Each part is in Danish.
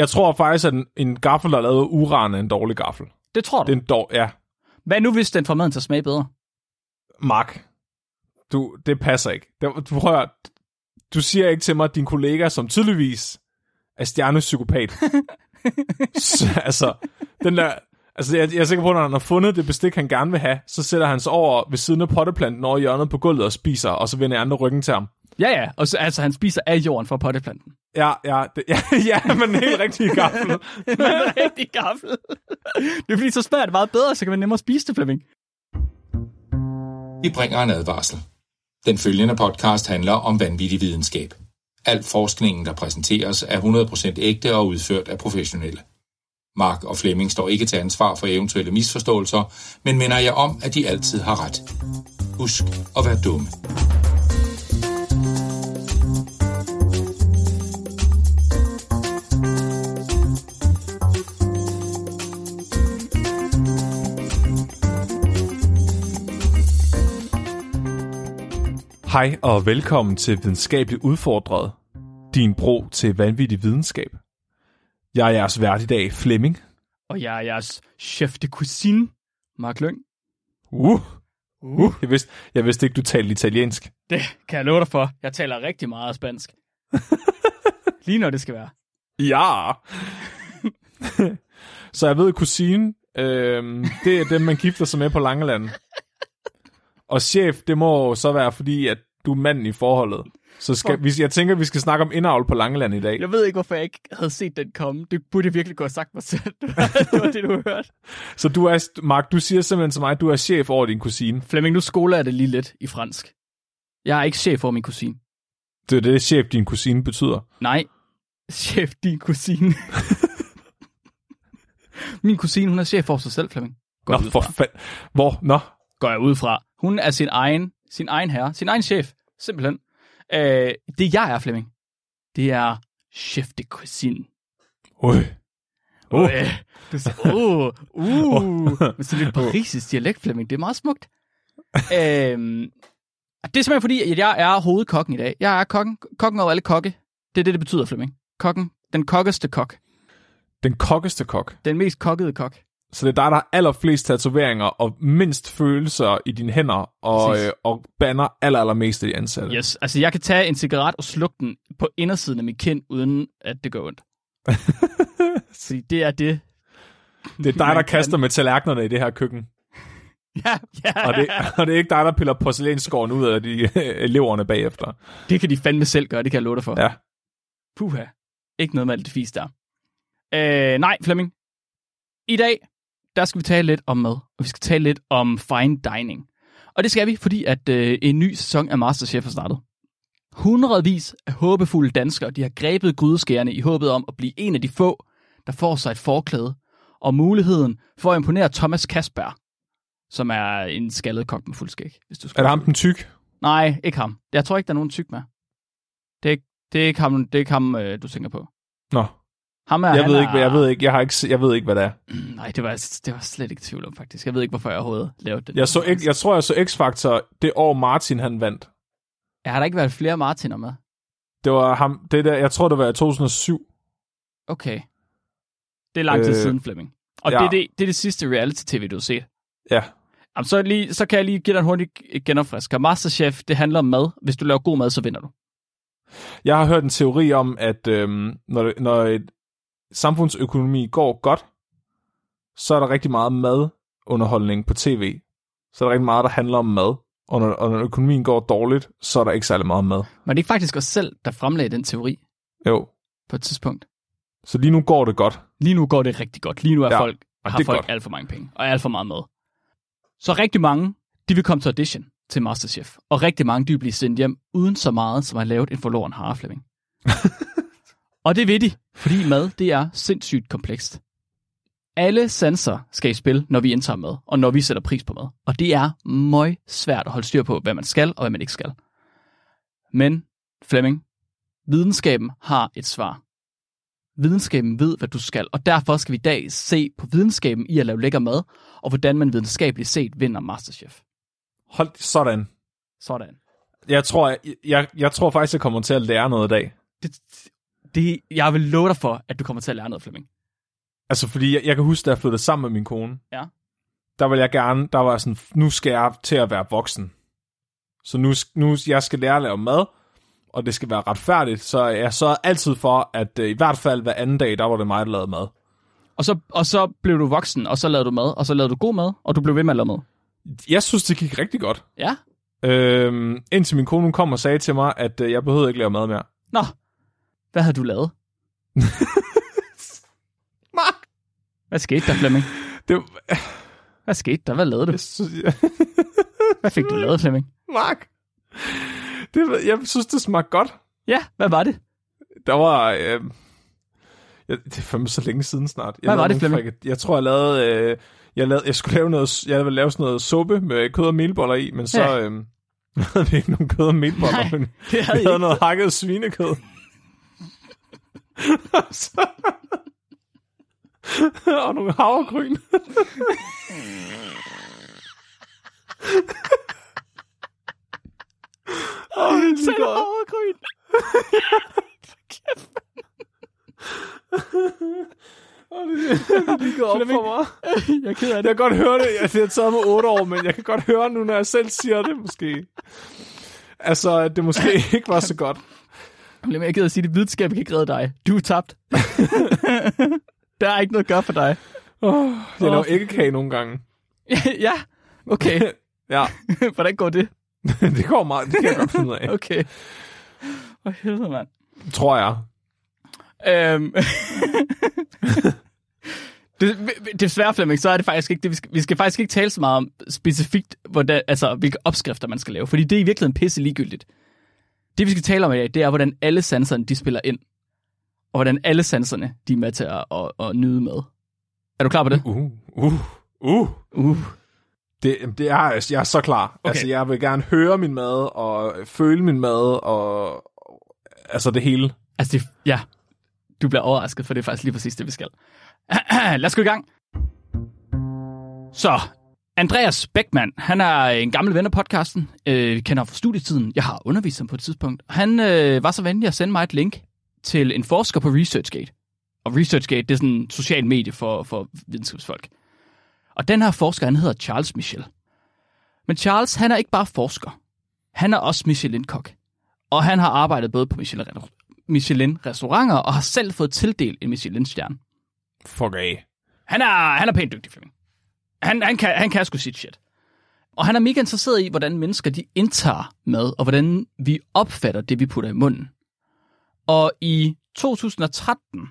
jeg tror faktisk, at en, en gaffel, der er lavet af uran, er en dårlig gaffel. Det tror du. Det er en dår, ja. Hvad nu, hvis den får maden til at smage bedre? Mark, du, det passer ikke. Det, du, prøver, du siger ikke til mig, at din kollega, som tydeligvis er stjernepsykopat, så, altså, den der, altså jeg, jeg er sikker på, at når han har fundet det bestik, han gerne vil have, så sætter han sig over ved siden af potteplanten over hjørnet på gulvet og spiser, og så vender andre ryggen til ham. Ja, ja. Og så, altså, han spiser af jorden fra potteplanten. Ja, ja, det, ja, ja, men en helt rigtig gaffel. Men det er rigtig gaffel. det er fordi, så smager det meget bedre, så kan man nemmere spise det, Flemming. Vi bringer en advarsel. Den følgende podcast handler om vanvittig videnskab. Al forskningen, der præsenteres, er 100% ægte og udført af professionelle. Mark og Flemming står ikke til ansvar for eventuelle misforståelser, men minder jeg om, at de altid har ret. Husk at være dumme. Hej og velkommen til Videnskabeligt Udfordret, din bro til vanvittig videnskab. Jeg er jeres vært i dag, Flemming. Og jeg er jeres chef de cuisine, Mark Lyng. Uh, uh. Jeg, vidste, jeg vidste ikke, du talte italiensk. Det kan jeg love dig for. Jeg taler rigtig meget spansk. Lige når det skal være. Ja! Så jeg ved, at kusine, øh, det er dem, man gifter sig med på Langeland. Og chef, det må så være fordi, at du er manden i forholdet. Så skal, vi, jeg tænker, vi skal snakke om indavl på Langeland i dag. Jeg ved ikke, hvorfor jeg ikke havde set den komme. Det burde jeg virkelig gå og sagt mig selv. det var det, du hørte. Så du er, Mark, du siger simpelthen til mig, at du er chef over din kusine. Flemming, nu skoler jeg det lige lidt i fransk. Jeg er ikke chef over min kusine. Det er det, chef din kusine betyder. Nej, chef din kusine. min kusine, hun er chef over sig selv, Flemming. Nå, for fanden. Hvor? Nå? Går jeg ud fra. Hun er sin egen, sin egen herre, sin egen chef, simpelthen. Øh, det jeg er, Flemming, det er chef de cuisine. Ui. Uh. Uh. Du siger, uh, uh, med sådan lidt parisisk dialekt, Flemming. Det er meget smukt. øhm, det er simpelthen fordi, at jeg er hovedkokken i dag. Jeg er kokken, kokken over alle kokke. Det er det, det betyder, Flemming. Kokken. Den kokkeste kok. Den kokkeste kok. Den mest kokkede kok. Så det er dig, der har allerflest tatoveringer og mindst følelser i dine hænder, og, øh, og banner aller, allermest af de ansatte. Yes, altså jeg kan tage en cigaret og slukke den på indersiden af min kind, uden at det går ondt. Fordi det er det. Det er dig, der kaster med tallerkenerne i det her køkken. Ja, ja. Og det, og det er ikke dig, der piller porcelænsskåren ud af de eleverne bagefter. Det kan de fandme selv gøre, det kan jeg love dig for. Ja. Puha. Ikke noget med alt det fisk der. Øh, nej, Flemming. I dag, der skal vi tale lidt om mad, og vi skal tale lidt om fine dining. Og det skal vi, fordi at øh, en ny sæson af Masterchef er startet. Hundredvis af håbefulde danskere, de har grebet grydeskærene i håbet om at blive en af de få, der får sig et forklæde, og muligheden for at imponere Thomas Kasper, som er en skaldet kok med fuldskæg. Hvis du er det ham den tyk? Nej, ikke ham. Jeg tror ikke, der er nogen tyk med. Det er det er ikke ham, det er ikke ham øh, du tænker på. Nå. Ham er, jeg ved er... ikke, jeg ved ikke, jeg har ikke, jeg ved ikke, hvad det er. Mm, Nej, det var, det var slet ikke tvivl om, faktisk. Jeg ved ikke, hvorfor jeg overhovedet lavede det. Jeg, så ikke, jeg tror, jeg så X-Factor det år Martin han vandt. Jeg har der ikke været flere Martiner med? Det var ham, det der, jeg tror, det var i 2007. Okay. Det er lang tid øh, siden, Flemming. Og ja. det, er det, det er det sidste reality-tv, du har set. Ja. Jamen, så, lige, så kan jeg lige give dig en hurtig genopfrisker. Masterchef, det handler om mad. Hvis du laver god mad, så vinder du. Jeg har hørt en teori om, at øhm, når, når et samfundsøkonomi går godt, så er der rigtig meget madunderholdning på tv. Så er der rigtig meget, der handler om mad. Og når, og når økonomien går dårligt, så er der ikke særlig meget mad. Men det er faktisk os selv, der fremlagde den teori. Jo. På et tidspunkt. Så lige nu går det godt. Lige nu går det rigtig godt. Lige nu er ja, folk, har er folk godt. alt for mange penge. Og alt for meget mad. Så rigtig mange, de vil komme til audition til Masterchef. Og rigtig mange, de vil blive sendt hjem uden så meget, som har lavet en forloren hareflemming. og det ved de, fordi mad, det er sindssygt komplekst. Alle sanser skal i spil, når vi indtager mad, og når vi sætter pris på mad. Og det er meget svært at holde styr på, hvad man skal og hvad man ikke skal. Men, Flemming, videnskaben har et svar. Videnskaben ved, hvad du skal, og derfor skal vi i dag se på videnskaben i at lave lækker mad, og hvordan man videnskabeligt set vinder Masterchef. Hold sådan. Sådan. Jeg tror, jeg, jeg, jeg tror faktisk, jeg kommer til at lære noget i dag. Det, det, jeg vil love dig for, at du kommer til at lære noget, Flemming. Altså, fordi jeg, jeg kan huske, da jeg flyttede sammen med min kone. Ja. Der vil jeg gerne, der var sådan, nu skal jeg til at være voksen. Så nu, nu jeg skal lære at lave mad, og det skal være retfærdigt, så jeg så altid for, at uh, i hvert fald hver anden dag, der var det mig, der lavede mad. Og så, og så blev du voksen, og så lavede du mad, og så lavede du god mad, og du blev ved med at lave mad. Jeg synes, det gik rigtig godt. Ja. Øhm, indtil min kone kom og sagde til mig, at uh, jeg behøvede ikke lave mad mere. Nå, hvad havde du lavet? Mark! Hvad skete der, Flemming? Det, Hvad skete der? Hvad lavede du? jeg synes, jeg, Hvad fik du lavet, Flemming? Mark! Det, jeg synes, det smagte godt. Ja, hvad var det? Der var... Øh, jeg, det er fandme så længe siden snart. Jeg Hvad var det, Flemming? frikat- Jeg tror, jeg lavede... Øh, jeg, lavede, jeg skulle lave noget, jeg ville lave sådan noget suppe med kød og melboller i, men så Ja. ja. øh, havde vi ikke nogen kød og melboller, Nej, men vi havde noget hakket svinekød. Og nogle havregryn. Åh, det så Selv godt. havregryn. Åh, det, det går op for mig. Jeg er ked af Jeg det. kan godt høre det. Jeg har taget mig otte år, men jeg kan godt høre nu, når jeg selv siger det, måske. Altså, at det måske ikke var så godt. Jeg gider at sige, at videnskab kan ikke redde dig. Du er tabt. der er ikke noget at gøre for dig. Oh, jeg laver ikke kage nogle gange. ja, okay. Ja, Hvordan går det? det går meget. Det kan jeg godt finde ud af. Okay. For helvede, mand. Tror jeg. Øhm. det, desværre, Flemming, så er det faktisk ikke det. Vi skal, vi skal faktisk ikke tale så meget om specifikt, hvordan, altså, hvilke opskrifter man skal lave, fordi det er i virkeligheden pisse ligegyldigt. Det, vi skal tale om i dag, det er, hvordan alle sanserne, de spiller ind. Og hvordan alle sanserne, de er med til at, at, at nyde med. Er du klar på det? Uh, uh, uh. Uh. Det, det er, jeg er så klar. Okay. Altså, jeg vil gerne høre min mad, og føle min mad, og altså det hele. Altså, det, ja, du bliver overrasket, for det er faktisk lige præcis det, vi skal. Lad os gå i gang. Så, Andreas Beckmann, han er en gammel ven af podcasten. Øh, vi kender ham fra studietiden. Jeg har undervist ham på et tidspunkt. Han øh, var så venlig at sende mig et link til en forsker på ResearchGate. Og ResearchGate, det er sådan en social medie for, for videnskabsfolk. Og den her forsker, han hedder Charles Michel. Men Charles, han er ikke bare forsker. Han er også Michelin-kok. Og han har arbejdet både på Michelin Michelin-restauranter og har selv fået tildelt en Michelin-stjerne. Fuck af. Han er, han er pænt dygtig, Flemming. Han, han, kan, han kan sgu sit shit. Og han er mega interesseret i, hvordan mennesker de indtager mad, og hvordan vi opfatter det, vi putter i munden. Og i 2013,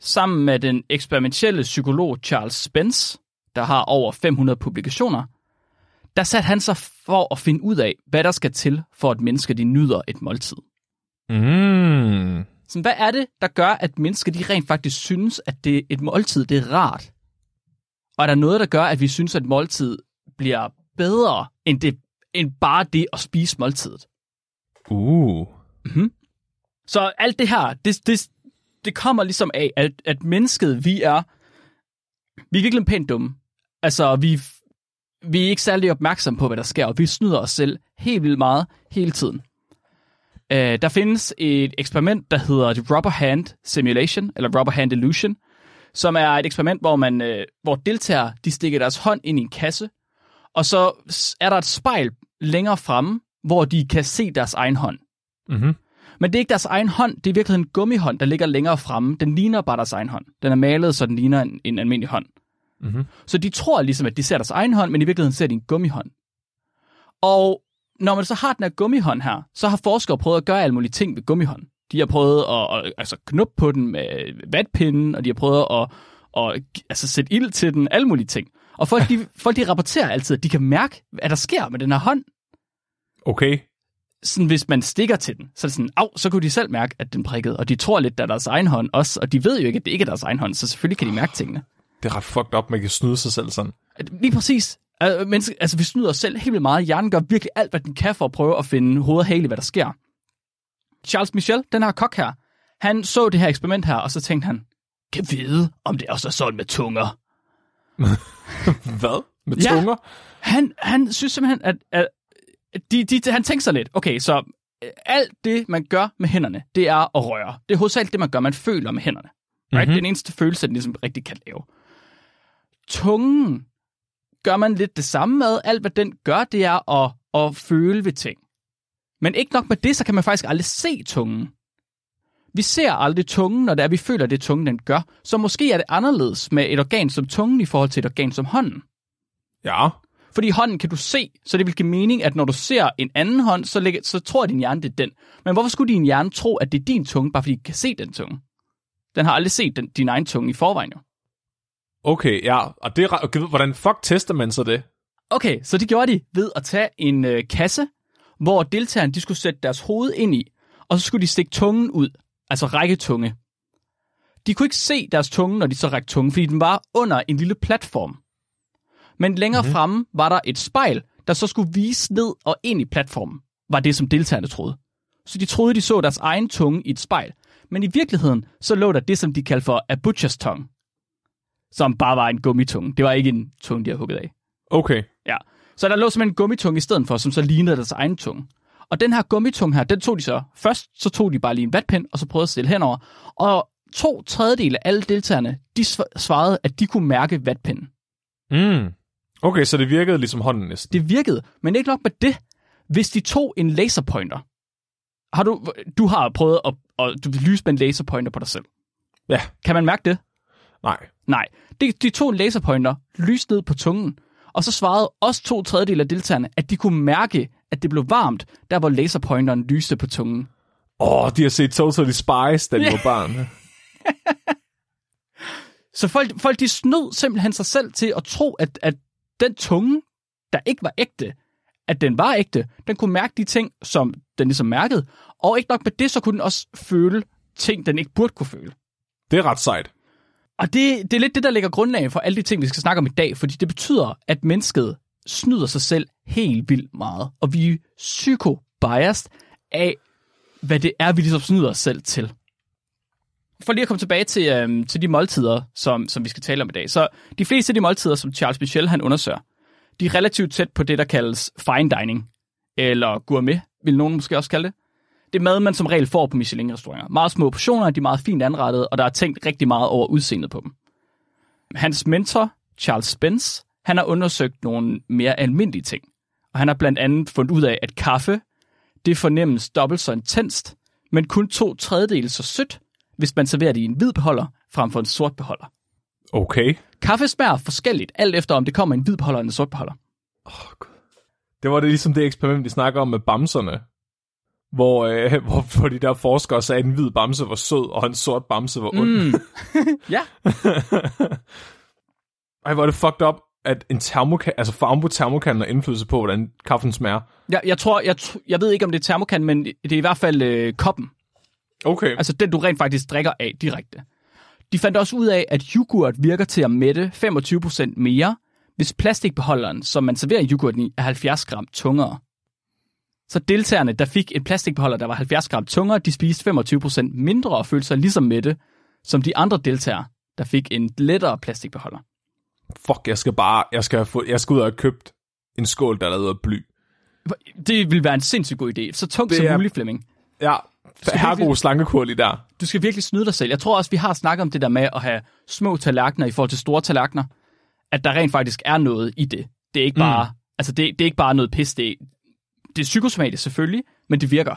sammen med den eksperimentelle psykolog Charles Spence, der har over 500 publikationer, der satte han sig for at finde ud af, hvad der skal til, for at mennesker de nyder et måltid. Mm. Så hvad er det, der gør, at mennesker de rent faktisk synes, at det et måltid det er rart? Og er der noget, der gør, at vi synes, at måltid bliver bedre, end, det, end bare det at spise måltidet? Uh. Så alt det her, det, det, det kommer ligesom af, at, at mennesket, vi er, vi er virkelig pænt dumme. Altså, vi, vi er ikke særlig opmærksomme på, hvad der sker, og vi snyder os selv helt vildt meget hele tiden. Uh, der findes et eksperiment, der hedder The Rubber Hand Simulation, eller Rubber Hand Illusion, som er et eksperiment, hvor, man, uh, hvor deltagere de stikker deres hånd ind i en kasse, og så er der et spejl længere fremme, hvor de kan se deres egen hånd. Mm-hmm. Men det er ikke deres egen hånd, det er virkelig en gummihånd, der ligger længere fremme. Den ligner bare deres egen hånd. Den er malet, så den ligner en, en almindelig hånd. Mm-hmm. Så de tror ligesom, at de ser deres egen hånd, men i virkeligheden ser de en gummihånd. Og når man så har den her gummihånd her, så har forskere prøvet at gøre alle mulige ting ved gummihånd. De har prøvet at, at altså, knuppe på den med vatpinden, og de har prøvet at, at altså, sætte ild til den, alle mulige ting. Og folk de, folk, de rapporterer altid, at de kan mærke, hvad der sker med den her hånd. Okay. Sådan, hvis man stikker til den, så er det sådan, au, så kunne de selv mærke, at den prikkede. Og de tror lidt, at det er deres egen hånd også, og de ved jo ikke, at det ikke er deres egen hånd, så selvfølgelig kan de mærke tingene. Det er ret fucked up, man kan snyde sig selv sådan. Lige præcis. Altså, menneske, altså, vi snyder os selv helt vildt meget. Hjernen gør virkelig alt, hvad den kan for at prøve at finde hoved og hale hvad der sker. Charles Michel, den her kok her, han så det her eksperiment her, og så tænkte han, kan vide, om det også er sådan med tunger. Hvad? Med Ja. tunger? Han, han synes simpelthen, at, at de, de, han tænkte sig lidt, okay, så alt det, man gør med hænderne, det er at røre. Det er hovedsageligt det, man gør, man føler med hænderne. Right? Mm-hmm. Den eneste følelse, den ligesom rigtig kan lave. Tungen gør man lidt det samme med. Alt, hvad den gør, det er at, at føle ved ting. Men ikke nok med det, så kan man faktisk aldrig se tungen. Vi ser aldrig tungen, når det er, vi føler, det tungen, den gør. Så måske er det anderledes med et organ som tungen i forhold til et organ som hånden. Ja. Fordi hånden kan du se, så det vil give mening, at når du ser en anden hånd, så, lægger, så tror din hjerne, det er den. Men hvorfor skulle din hjerne tro, at det er din tunge, bare fordi den kan se den tunge? Den har aldrig set den, din egen tunge i forvejen jo. Okay, ja. Og det, okay, hvordan fuck tester man så det? Okay, så det gjorde de ved at tage en øh, kasse, hvor deltagerne de skulle sætte deres hoved ind i, og så skulle de stikke tungen ud, altså række tunge. De kunne ikke se deres tunge, når de så rækte tunge, fordi den var under en lille platform. Men længere mm-hmm. fremme var der et spejl, der så skulle vise ned og ind i platformen, var det, som deltagerne troede. Så de troede, de så deres egen tunge i et spejl. Men i virkeligheden, så lå der det, som de kaldte for a butcher's tongue. Som bare var en gummitunge. Det var ikke en tunge, de havde hugget af. Okay. Ja. Så der lå simpelthen en gummitunge i stedet for, som så lignede deres egen tunge. Og den her gummitunge her, den tog de så først, så tog de bare lige en vatpind, og så prøvede at stille henover. Og to tredjedele af alle deltagerne, de svarede, at de kunne mærke vatpinden. Mm. Okay, så det virkede ligesom hånden næsten. Det virkede, men ikke nok med det. Hvis de tog en laserpointer, har du, du har prøvet at, at du lyse med en laserpointer på dig selv. Ja. Kan man mærke det? Nej. Nej. De, de tog en laserpointer, lyste ned på tungen, og så svarede også to tredjedel af deltagerne, at de kunne mærke, at det blev varmt, der hvor laserpointeren lyste på tungen. Åh, oh, de har set Totally Spies, da de var barn. så folk, folk de snød simpelthen sig selv til at tro, at, at den tunge, der ikke var ægte, at den var ægte, den kunne mærke de ting, som den ligesom mærkede, og ikke nok med det, så kunne den også føle ting, den ikke burde kunne føle. Det er ret sejt. Og det, det er lidt det, der lægger grundlaget for alle de ting, vi skal snakke om i dag, fordi det betyder, at mennesket snyder sig selv helt vildt meget, og vi er psyko-biased af, hvad det er, vi ligesom snyder os selv til. For lige at komme tilbage til, øhm, til de måltider, som, som vi skal tale om i dag. Så de fleste af de måltider, som Charles Michel han undersøger, de er relativt tæt på det, der kaldes fine dining, eller gourmet, vil nogen måske også kalde det. Det er mad, man som regel får på Michelin-restauranter. Meget små portioner, de er meget fint anrettet, og der er tænkt rigtig meget over udseendet på dem. Hans mentor, Charles Spence, han har undersøgt nogle mere almindelige ting. Og han har blandt andet fundet ud af, at kaffe, det fornemmes dobbelt så intenst, men kun to tredjedele så sødt, hvis man serverer det i en hvid beholder, frem for en sort beholder. Okay. Kaffe smager forskelligt, alt efter om det kommer i en hvid beholder eller en sort beholder. Oh, God. Det var det ligesom det eksperiment, vi snakker om med bamserne. Hvor, øh, hvor, hvor de der forskere sagde, at en hvid bamse var sød, og en sort bamse var ond. Mm. ja. Ej, hvor er det fucked up, at en termokan, altså farven på termokanen har indflydelse på, hvordan kaffen smager. Ja, jeg tror, jeg, jeg ved ikke, om det er termokan, men det er i hvert fald øh, koppen. Okay. Altså den, du rent faktisk drikker af direkte. De fandt også ud af, at yoghurt virker til at mætte 25% mere, hvis plastikbeholderen, som man serverer yoghurten i, er 70 gram tungere. Så deltagerne, der fik en plastikbeholder, der var 70 gram tungere, de spiste 25% mindre og følte sig ligesom mætte, som de andre deltagere, der fik en lettere plastikbeholder. Fuck, jeg skal bare, jeg skal, få, jeg skal ud og have købt en skål, der er lavet af bly. Det vil være en sindssygt god idé. Så tungt som muligt, Flemming. Ja, her god slankekur lige der. Du skal virkelig snyde dig selv. Jeg tror også, vi har snakket om det der med at have små tallerkener i forhold til store tallerkener. At der rent faktisk er noget i det. Det er ikke bare, mm. altså det, det er ikke bare noget pis. Det, det er psykosomatisk selvfølgelig, men det virker.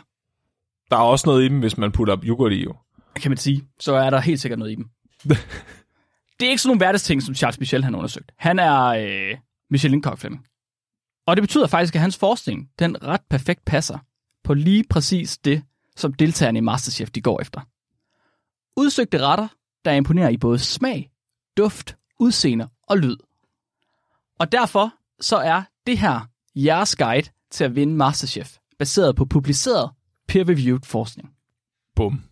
Der er også noget i dem, hvis man putter yoghurt i jo. Kan man sige. Så er der helt sikkert noget i dem. det er ikke sådan nogle hverdagsting, som Charles Michel har undersøgt. Han er øh, Michelin-kok Flemming. Og det betyder faktisk, at hans forskning, den ret perfekt passer på lige præcis det, som deltagerne i Masterchef de går efter. Udsøgte retter, der imponerer i både smag, duft, udseende og lyd. Og derfor så er det her jeres guide til at vinde Masterchef, baseret på publiceret, peer-reviewed forskning. Bum.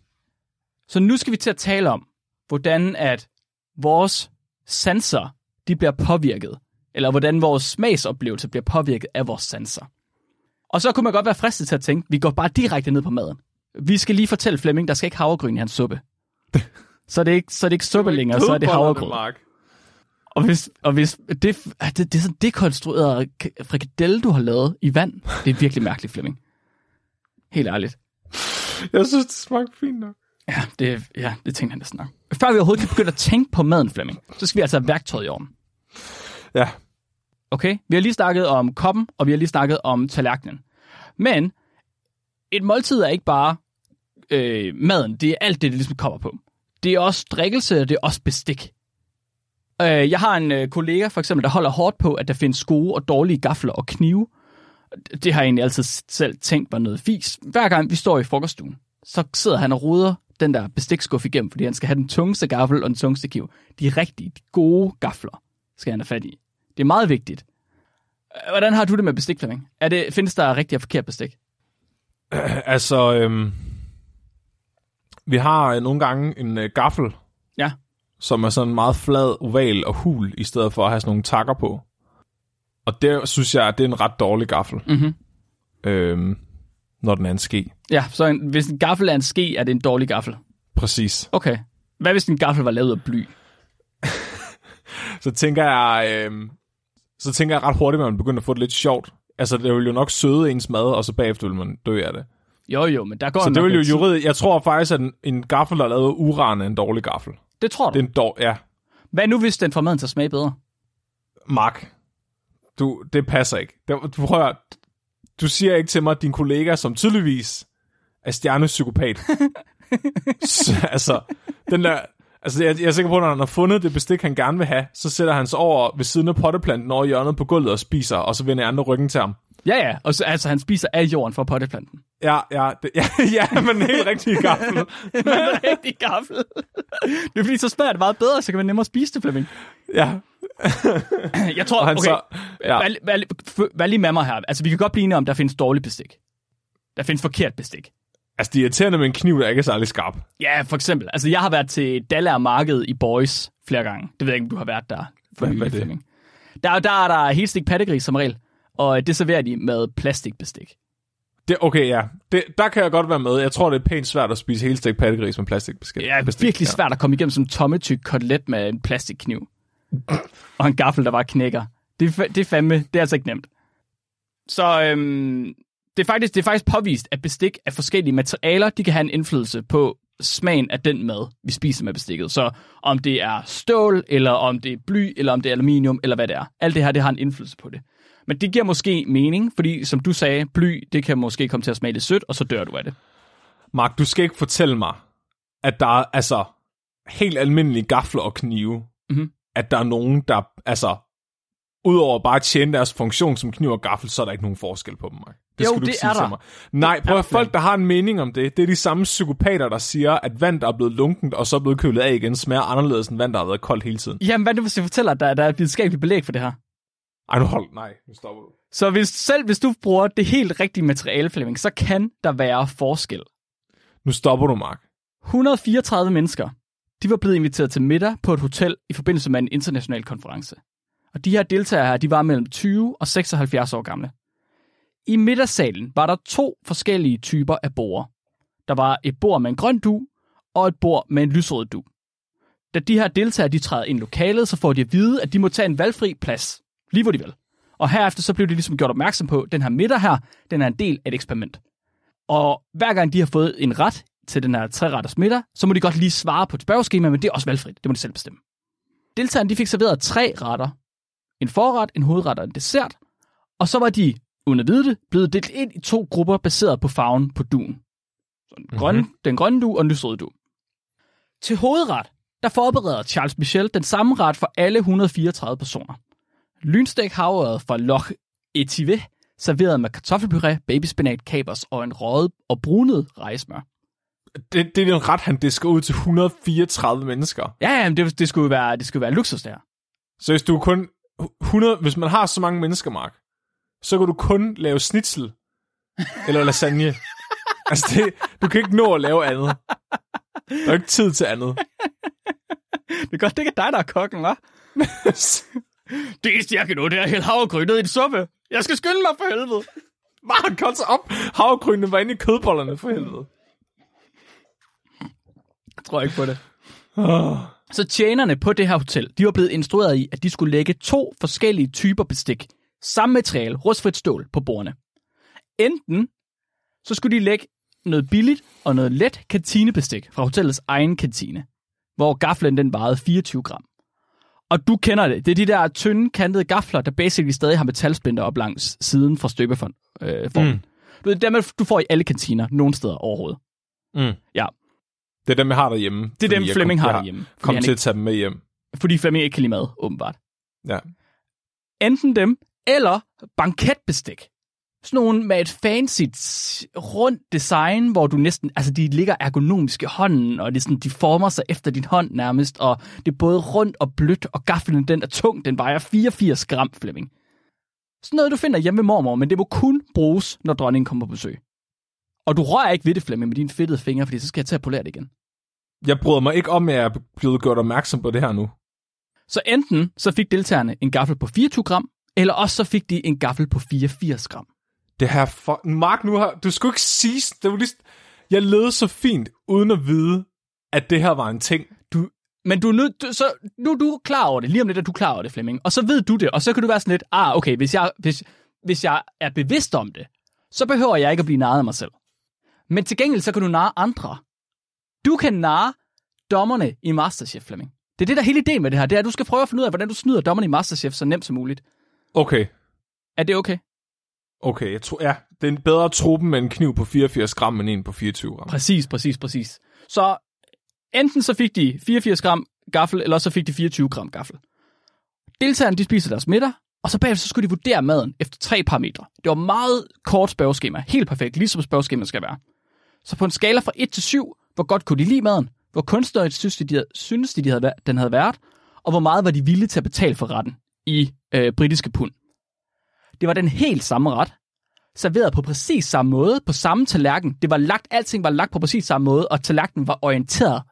Så nu skal vi til at tale om, hvordan at vores sanser, de bliver påvirket, eller hvordan vores smagsoplevelse bliver påvirket af vores sanser. Og så kunne man godt være fristet til at tænke, vi går bare direkte ned på maden. Vi skal lige fortælle Flemming, der skal ikke havregryn i hans suppe. så er det ikke, så er det ikke suppe længere, så er det havregryn. Og hvis, og hvis det, det, det er sådan dekonstrueret frikadelle, du har lavet i vand, det er virkelig mærkeligt, Flemming. Helt ærligt. Jeg synes, det smagte fint nok. Ja, det, ja, det tænkte han næsten nok. Før vi overhovedet kan begynde at tænke på maden, Flemming, så skal vi altså have værktøjet i orden. Ja. Okay? Vi har lige snakket om koppen, og vi har lige snakket om tallerkenen. Men et måltid er ikke bare øh, maden. Det er alt det, det ligesom kommer på. Det er også drikkelse, og det er også bestik. Øh, jeg har en øh, kollega, for eksempel, der holder hårdt på, at der findes gode og dårlige gafler og knive. Det har jeg egentlig altid selv tænkt var noget fis. Hver gang vi står i frokoststuen, så sidder han og ruder den der bestikskuffe igennem, fordi han skal have den tungeste gaffel og den tungeste kniv. De rigtige, de gode gafler skal han have fat i. Det er meget vigtigt. Hvordan har du det med bestik, Flemming? Er det, findes der rigtig og forkert bestik? Altså, øhm, vi har øh, nogle gange en øh, gaffel, Ja. Som er sådan meget flad, oval og hul, i stedet for at have sådan nogle takker på. Og det synes jeg, det er en ret dårlig gaffel, Mm-hmm. øhm, når den er en ske. Ja, så en, hvis en gaffel er en ske, er det en dårlig gaffel. Præcis. Okay. Hvad hvis en gaffel var lavet af bly? Så tænker jeg, øhm, så tænker jeg ret hurtigt, at man begynder at få det lidt sjovt. Altså, det vil jo nok søde ens mad, og så bagefter vil man dø af det. Jo, jo, men der går Så det vil jo juridisk... Jeg tror faktisk, at en, en gaffel, der er lavet af uran, er en dårlig gaffel. Det tror du. Det er en dår... Ja, Hvad nu, hvis den får maden til at smage bedre? Mark, du, det passer ikke. Du, prøver, du siger ikke til mig, at din kollega, som tydeligvis er stjernepsykopat. så, altså, den der, altså jeg, jeg er sikker på, at når han har fundet det bestik, han gerne vil have, så sætter han sig over ved siden af potteplanten over hjørnet på gulvet og spiser, og så vender andre ryggen til ham. Ja, ja. Og så, altså, han spiser af jorden fra potteplanten. Ja, ja, det, ja, ja, men en helt rigtig gaffel. det er en rigtig gaffel. det er fordi, så smager det meget bedre, så kan man nemmere spise det, Flemming. Ja, Jeg tror, okay, så... Ja. vær, vær, vær, vær lige med mig her. Altså, vi kan godt blive enige om, der findes dårlig bestik. Der findes forkert bestik. Altså, det er irriterende med en kniv, der ikke er særlig skarp. Ja, for eksempel. Altså, jeg har været til Dallager Marked i Boys flere gange. Det ved jeg ikke, om du har været der. For Hvad- hvad er det? Der, der er der helt stik pattegris som regel, og det serverer de med plastikbestik. Det, okay, ja. Det, der kan jeg godt være med. Jeg tror, det er pænt svært at spise helt stegt pattegris med plastikbestik. Det er virkelig svært at komme igennem en tommetyk kotelet med en plastikkniv. og en gaffel, der bare knækker. Det, det er fandme, det er altså ikke nemt. Så øhm, det, er faktisk, det er faktisk påvist, at bestik af forskellige materialer, de kan have en indflydelse på smagen af den mad, vi spiser med bestikket. Så om det er stål, eller om det er bly, eller om det er aluminium, eller hvad det er. Alt det her, det har en indflydelse på det. Men det giver måske mening, fordi som du sagde, bly, det kan måske komme til at smage lidt sødt, og så dør du af det. Mark, du skal ikke fortælle mig, at der er altså helt almindelige gafler og knive, Mhm. at der er nogen, der altså udover bare at tjene deres funktion som kniv og gaffel, så er der ikke nogen forskel på dem, Mark. Det Jo, skal du det ikke sige er til der. mig. Nej, prøv er at folk, der har en mening om det, det er de samme psykopater, der siger, at vand, der er blevet lunkent og så er blevet kølet af igen, smager anderledes end vand, der har været koldt hele tiden. Jamen, hvad nu hvis jeg fortæller, at der, der er et videnskabeligt belæg for det her? Ej, nu hold, nej, nu stopper du. Så hvis, selv hvis du bruger det helt rigtige materiale, Flemming, så kan der være forskel. Nu stopper du, Mark. 134 mennesker, de var blevet inviteret til middag på et hotel i forbindelse med en international konference. Og de her deltagere her, de var mellem 20 og 76 år gamle. I middagssalen var der to forskellige typer af borde. Der var et bord med en grøn du, og et bord med en lysrød du. Da de her deltagere de træder ind i lokalet, så får de at vide, at de må tage en valgfri plads, lige hvor de vil. Og herefter så blev de ligesom gjort opmærksom på, at den her middag her, den er en del af et eksperiment. Og hver gang de har fået en ret til den her tre-retters middag, så må de godt lige svare på et spørgeskema, men det er også valgfrit. Det må de selv bestemme. Deltagerne de fik serveret tre retter. En forret, en hovedret og en dessert. Og så var de, uden at vide det, blevet delt ind i to grupper baseret på farven på duen. Så den, mm-hmm. grønne, den grønne du og den lysrøde du. Til hovedret, der forbereder Charles Michel den samme ret for alle 134 personer. Lynstek havret fra Loch Etive, serveret med kartoffelpuré, babyspinat, kapers og en røget og brunet rejsmør. Det, det er den ret, han disker ud til 134 mennesker. Ja, ja, men det, det skulle være, det skulle være luksus der. Så hvis du kun 100, hvis man har så mange mennesker, Mark, så kan du kun lave snitsel eller lasagne. altså, det, du kan ikke nå at lave andet. Der er ikke tid til andet. Det er godt, det ikke er dig, der er kokken, hva'? Det eneste, jeg kan nå, det er at hælde havregryn ned i en suppe. Jeg skal skynde mig for helvede. Mark, kom så op. Havregrynene var inde i kødbollerne for helvede. Jeg tror ikke på det. Så tjenerne på det her hotel, de var blevet instrueret i, at de skulle lægge to forskellige typer bestik, samme materiale, rustfrit stål, på bordene. Enten så skulle de lægge noget billigt og noget let kantinebestik fra hotellets egen kantine, hvor gaflen den vejede 24 gram. Og du kender det. Det er de der tynde, kantede gafler, der basically stadig har metalsplinter op langs siden fra støbeformen. Øh, mm. Du ved, dem, du får i alle kantiner, nogen steder overhovedet. Mm. Ja. Det er dem, jeg har derhjemme. Det er dem, Flemming har derhjemme. Kom til ikke, at tage dem med hjem. Fordi Flemming ikke kan lide mad, åbenbart. Ja. Enten dem, eller banketbestik. Sådan nogle med et fancy, rundt design, hvor du næsten, altså de ligger ergonomisk i hånden, og det sådan, de former sig efter din hånd nærmest, og det er både rundt og blødt, og gaflen den er tung, den vejer 84 gram, Flemming. Sådan noget, du finder hjemme med mormor, men det må kun bruges, når dronningen kommer på besøg. Og du rører ikke ved det, Flemming, med dine fedtede fingre, fordi så skal jeg til at polere det igen. Jeg bryder mig ikke om, at jeg er blevet gjort opmærksom på det her nu. Så enten så fik deltagerne en gaffel på 24 gram, eller også så fik de en gaffel på 84 gram. Det her for... Mark, nu har... Du skulle ikke sige... Det var lige... Jeg levede så fint, uden at vide, at det her var en ting. Du, men du er nødt, du, så, nu er du klar over det. Lige om lidt er du klar over det, Flemming. Og så ved du det, og så kan du være sådan lidt, ah, okay, hvis jeg, hvis, hvis jeg er bevidst om det, så behøver jeg ikke at blive narret af mig selv. Men til gengæld, så kan du narre andre. Du kan narre dommerne i Masterchef, Flemming. Det er det, der er hele ideen med det her. Det er, at du skal prøve at finde ud af, hvordan du snyder dommerne i Masterchef så nemt som muligt. Okay. Er det okay? Okay, jeg tror, ja, det er en bedre truppen med en kniv på 84 gram end en på 24 gram. Præcis, præcis, præcis. Så enten så fik de 84 gram gaffel, eller så fik de 24 gram gaffel. Deltagerne de spiser deres middag, og så bagefter så skulle de vurdere maden efter tre parametre. Det var meget kort spørgeskema, helt perfekt, ligesom spørgeskemaet skal være. Så på en skala fra 1 til 7, hvor godt kunne de lide maden, hvor kunstnerisk synes de, de havde, synes de, de havde, den havde været, og hvor meget var de villige til at betale for retten i øh, britiske pund. Det var den helt samme ret, serveret på præcis samme måde, på samme tallerken. Det var lagt, alting var lagt på præcis samme måde, og tallerkenen var orienteret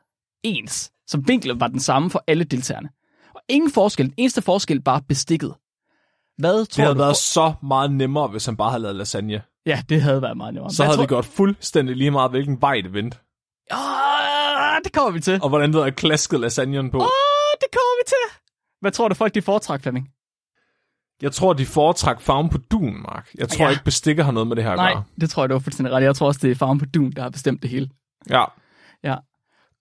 ens. Så vinklen var den samme for alle deltagerne. Og ingen forskel, den eneste forskel var bestikket. Hvad tror det havde du været for... så meget nemmere, hvis han bare havde lavet lasagne. Ja, det havde været meget nemmere. Så Hvad havde tror... det gjort fuldstændig lige meget, hvilken vej det vendte. Ah, det kommer vi til. Og hvordan det havde klasket lasagnen på. Ah, det kommer vi til. Hvad tror du folk, de foretræk, Flemming? Jeg tror, de foretræk farven på dun, Mark. Jeg tror ja. ikke, bestikker har noget med det her at Nej, gøre. det tror jeg, du var fuldstændig ret. Jeg tror også, det er farven på dun, der har bestemt det hele. Ja. Ja.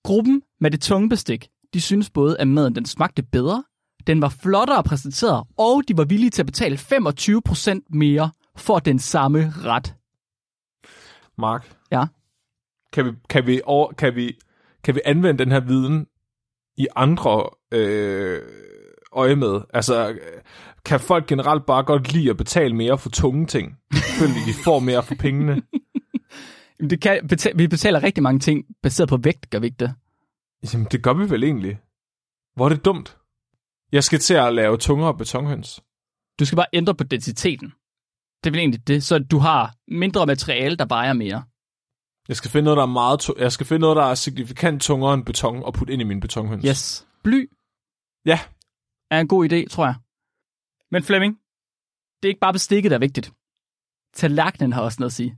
Gruppen med det tunge bestik, de synes både, at maden den smagte bedre, den var flottere præsenteret, og de var villige til at betale 25% mere for den samme ret. Mark? Ja? Kan vi, kan vi, over, kan vi, kan vi anvende den her viden i andre øh, øje med? Altså, kan folk generelt bare godt lide at betale mere for tunge ting? Fordi de får mere for pengene. det kan, betal, vi betaler rigtig mange ting baseret på vægt, gør vi ikke det? Jamen, det gør vi vel egentlig. Hvor er det dumt? Jeg skal til at lave tungere betonhøns. Du skal bare ændre på densiteten. Det er vel egentlig det, så du har mindre materiale, der vejer mere. Jeg skal finde noget, der er meget jeg skal finde noget, der er signifikant tungere end beton og putte ind i min betonhøns. Yes. Bly. Ja. Er en god idé, tror jeg. Men Flemming, det er ikke bare bestikket, der er vigtigt. Tallerkenen har også noget at sige.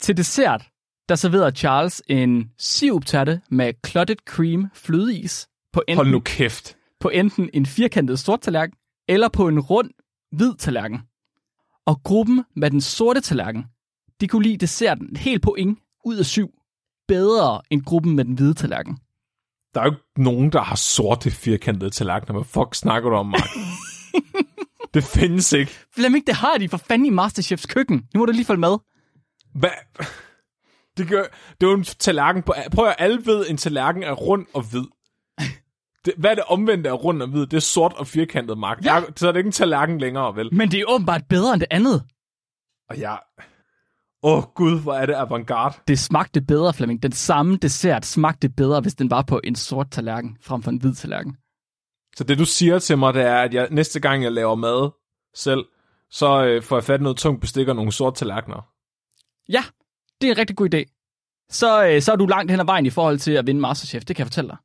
Til dessert, der serverede Charles en sivuptatte med clotted cream flødeis på enten, Hold nu kæft. på enten en firkantet sort tallerken eller på en rund hvid tallerken. Og gruppen med den sorte tallerken, de kunne lide desserten helt på ing ud af syv. Bedre end gruppen med den hvide tallerken. Der er jo ikke nogen, der har sorte firkantede tallerkener. Hvad fuck snakker du om, Mark? det findes ikke. Flemming, det har de for fanden i Masterchefs køkken. Nu må du lige følge med. Hvad? Det, gør, det er jo en tallerken på... Prøv at alle ved, en tallerken er rund og hvid. Det, hvad er det omvendte af rund og hvid? Det er sort og firkantet, Mark. Ja. så er det ikke en tallerken længere, vel? Men det er åbenbart bedre end det andet. Og jeg... Åh oh, gud, hvor er det avantgarde. Det smagte bedre, Flemming. Den samme dessert smagte bedre, hvis den var på en sort tallerken, frem for en hvid tallerken. Så det du siger til mig, det er, at jeg, næste gang jeg laver mad selv, så øh, får jeg fat noget tungt bestik og nogle sorte tallerkener. Ja, det er en rigtig god idé. Så, øh, så er du langt hen ad vejen i forhold til at vinde Masterchef, det kan jeg fortælle dig.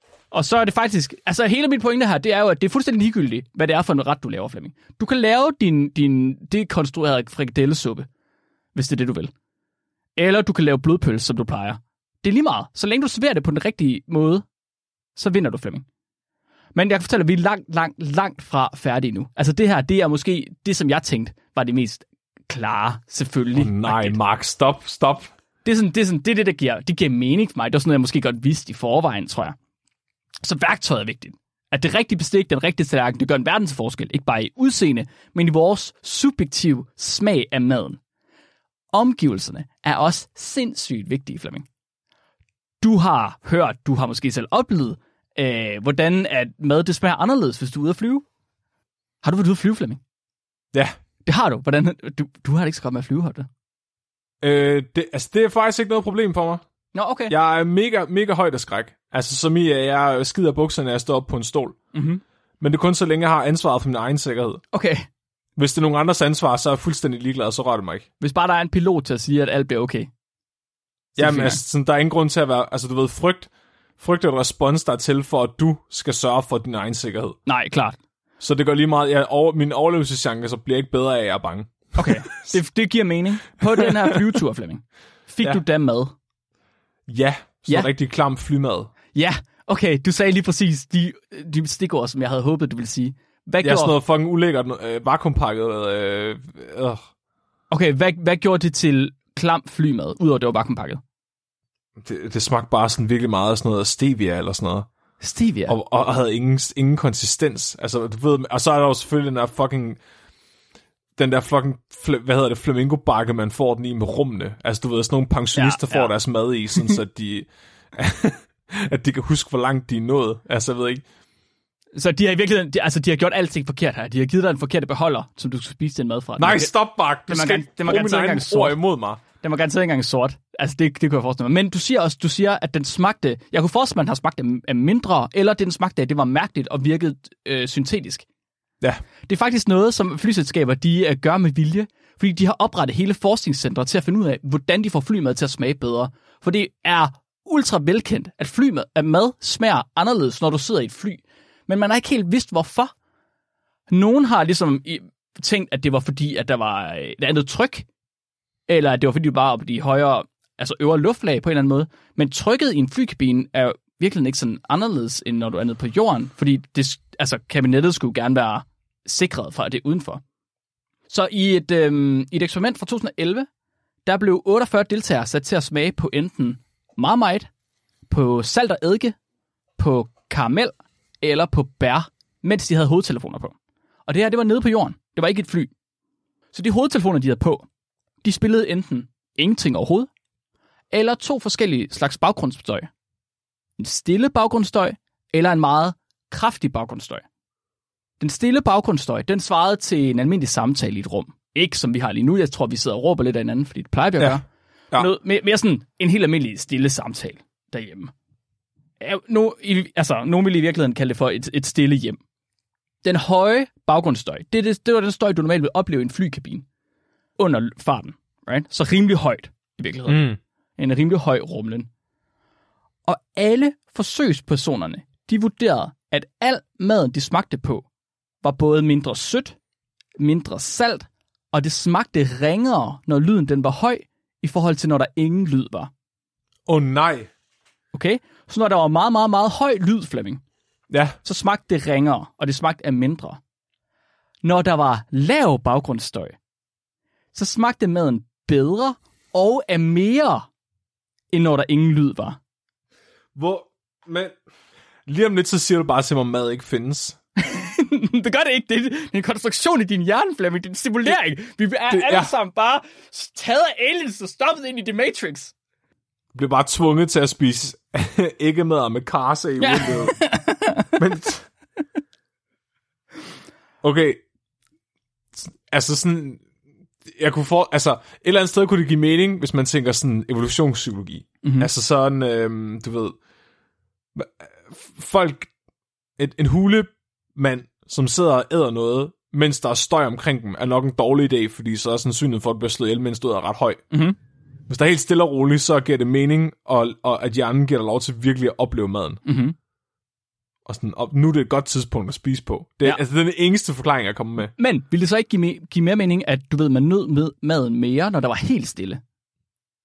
og så er det faktisk, altså hele mit pointe her, det er jo, at det er fuldstændig ligegyldigt, hvad det er for en ret, du laver, Flemming. Du kan lave din, din dekonstruerede frikadellesuppe, hvis det er det, du vil. Eller du kan lave blodpølse, som du plejer. Det er lige meget. Så længe du serverer det på den rigtige måde, så vinder du, Flemming. Men jeg kan fortælle, at vi er langt, langt, langt fra færdige nu. Altså det her, det er måske det, som jeg tænkte var det mest klare, selvfølgelig. Oh, nej, Mark, stop, stop. Det er, sådan, det, er sådan, det er det, der giver, det giver mening for mig. Det er sådan noget, jeg måske godt vidste i forvejen, tror jeg. Så værktøjet er vigtigt. At det rigtige bestik, den rigtige tallerken, det gør en verdensforskel. Ikke bare i udseende, men i vores subjektive smag af maden. Omgivelserne er også sindssygt vigtige, Flemming. Du har hørt, du har måske selv oplevet, øh, hvordan at mad det smager anderledes, hvis du er ude at flyve. Har du været ude at flyve, Flemming? Ja. Det har du. Hvordan, du, du har det ikke så godt med at flyve, har du øh, det? Altså, det er faktisk ikke noget problem for mig. Nå, okay. Jeg er mega, mega højt af skræk. Altså, som i, jeg skider bukserne, når jeg står op på en stol. Mm-hmm. Men det er kun så længe, jeg har ansvaret for min egen sikkerhed. Okay. Hvis det er nogen andres ansvar, så er jeg fuldstændig ligeglad, så rører det mig ikke. Hvis bare der er en pilot til at sige, at alt bliver okay. Jamen, altså, sådan, der er ingen grund til at være... Altså, du ved, frygt, frygt er et respons, der er til for, at du skal sørge for din egen sikkerhed. Nej, klart. Så det går lige meget... Jeg, over, min overlevelseschance så bliver ikke bedre af, at jeg er bange. Okay, det, det giver mening. På den her flyvetur, Flemming, fik ja. du da mad? Ja, så ja. rigtig klam flymad. Ja, okay, du sagde lige præcis de, de stikord, som jeg havde håbet, du ville sige. Hvad ja, gjorde... sådan noget fucking ulækkert øh, vakuumpakket. Øh, øh. Okay, hvad, hvad gjorde det til klam flymad, udover det var vakuumpakket? Det, det smagte bare sådan virkelig meget af sådan noget stevia eller sådan noget. Stevia? Og, og havde ingen, ingen konsistens. Altså, du ved, og så er der jo selvfølgelig den der fucking den der fucking, hvad hedder det, flamingo-bakke, man får den i med rummene. Altså, du ved, sådan nogle pensionister ja, ja. får deres mad i, sådan så de, at de kan huske, hvor langt de er nået. Altså, jeg ved ikke. Så de har i virkeligheden, de, altså de har gjort alting forkert her. De har givet dig en forkert beholder, som du skal spise den mad fra. Nej, stop, Mark. Du det skal det må gerne engang sort. imod mig. Den var ikke engang sort. Altså, det, det kunne jeg forestille mig. Men du siger også, du siger, at den smagte... Jeg kunne forestille mig, at den har smagt af mindre, eller den smagte af, det var mærkeligt og virkede øh, syntetisk. Ja. Det er faktisk noget, som flyselskaber de uh, gør med vilje, fordi de har oprettet hele forskningscentre til at finde ud af, hvordan de får flymad til at smage bedre. For det er ultra velkendt, at flymad, at mad smager anderledes, når du sidder i et fly. Men man har ikke helt vidst, hvorfor. Nogen har ligesom tænkt, at det var fordi, at der var øh, et andet tryk, eller at det var fordi, du var på de højere, altså øvre luftlag på en eller anden måde. Men trykket i en flykabine er virkelig ikke sådan anderledes, end når du er nede på jorden, fordi det, altså, kabinettet skulle gerne være sikret fra det udenfor. Så i et, øhm, et eksperiment fra 2011, der blev 48 deltagere sat til at smage på enten Marmite, på salt og eddike, på karamel eller på bær, mens de havde hovedtelefoner på. Og det her, det var nede på jorden. Det var ikke et fly. Så de hovedtelefoner, de havde på, de spillede enten ingenting overhovedet, eller to forskellige slags baggrundsstøj. En stille baggrundsstøj, eller en meget kraftig baggrundsstøj. Den stille baggrundsstøj, den svarede til en almindelig samtale i et rum. Ikke som vi har lige nu. Jeg tror, vi sidder og råber lidt af hinanden, fordi det plejer vi at gøre. Ja. Ja. Noget, mere, mere sådan en helt almindelig stille samtale derhjemme. Nu, i, altså, nogen vil i virkeligheden kalde det for et, et stille hjem. Den høje baggrundsstøj, det, det, det var den støj, du normalt vil opleve i en flykabine under farten. Right? Så rimelig højt i virkeligheden. Mm. En rimelig høj rumlen. Og alle forsøgspersonerne, de vurderede, at al maden, de smagte på, var både mindre sødt, mindre salt, og det smagte ringere, når lyden den var høj, i forhold til når der ingen lyd var. Åh oh, nej. Okay? Så når der var meget, meget, meget høj lyd, Flemming, ja. så smagte det ringere, og det smagte af mindre. Når der var lav baggrundsstøj, så smagte maden bedre og af mere, end når der ingen lyd var. Hvor, men lige om lidt, så siger du bare til mig, at mad ikke findes. det gør det ikke. Det er en konstruktion i din hjerne, Flemming. Det er en simulering. Vi er det, alle ja. sammen bare taget af aliens og stoppet ind i The Matrix. Bliver bare tvunget til at spise ikke med med karse i ja. vinduet. Men... Okay. Altså sådan... Jeg kunne få, altså, et eller andet sted kunne det give mening, hvis man tænker sådan evolutionspsykologi. Mm-hmm. Altså sådan, øhm, du ved, folk, et, en hulemand, som sidder og æder noget, mens der er støj omkring dem, er nok en dårlig idé, fordi så er sandsynligheden for, at du bliver slået ihjel, mens du er ret høj. Mm-hmm. Hvis der er helt stille og roligt, så giver det mening, og, og at hjernen giver dig lov til virkelig at opleve maden. Mm-hmm. Og, sådan, og nu er det et godt tidspunkt at spise på. Det er ja. altså den eneste forklaring, jeg kommer med. Men vil det så ikke give, me- give mere mening, at du ved, man nød med maden mere, når der var helt stille?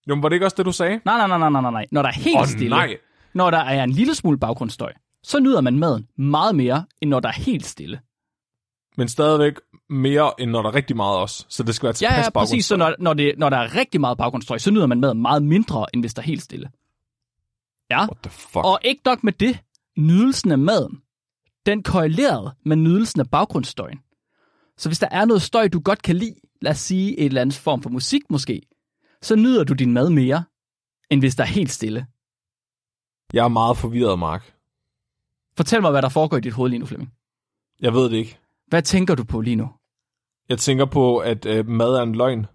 Jo, men var det ikke også det, du sagde? Nej, nej, nej, nej, nej, nej. Når der er helt oh, stille. nej. Når der er en lille smule baggrundsstøj, så nyder man maden meget mere, end når der er helt stille. Men stadigvæk, mere, end når der er rigtig meget også. Så det skal være tilpas Ja, ja, præcis. Så når, når, det, når der er rigtig meget baggrundsstøj, så nyder man maden meget mindre, end hvis der er helt stille. Ja. What the fuck? Og ikke nok med det. Nydelsen af maden, den korrelerede med nydelsen af baggrundsstøjen. Så hvis der er noget støj, du godt kan lide, lad os sige et eller andet form for musik måske, så nyder du din mad mere, end hvis der er helt stille. Jeg er meget forvirret, Mark. Fortæl mig, hvad der foregår i dit hoved lige nu, Flemming. Jeg ved det ikke. Hvad tænker du på lige nu? Jeg tænker på, at øh, mad er en løgn.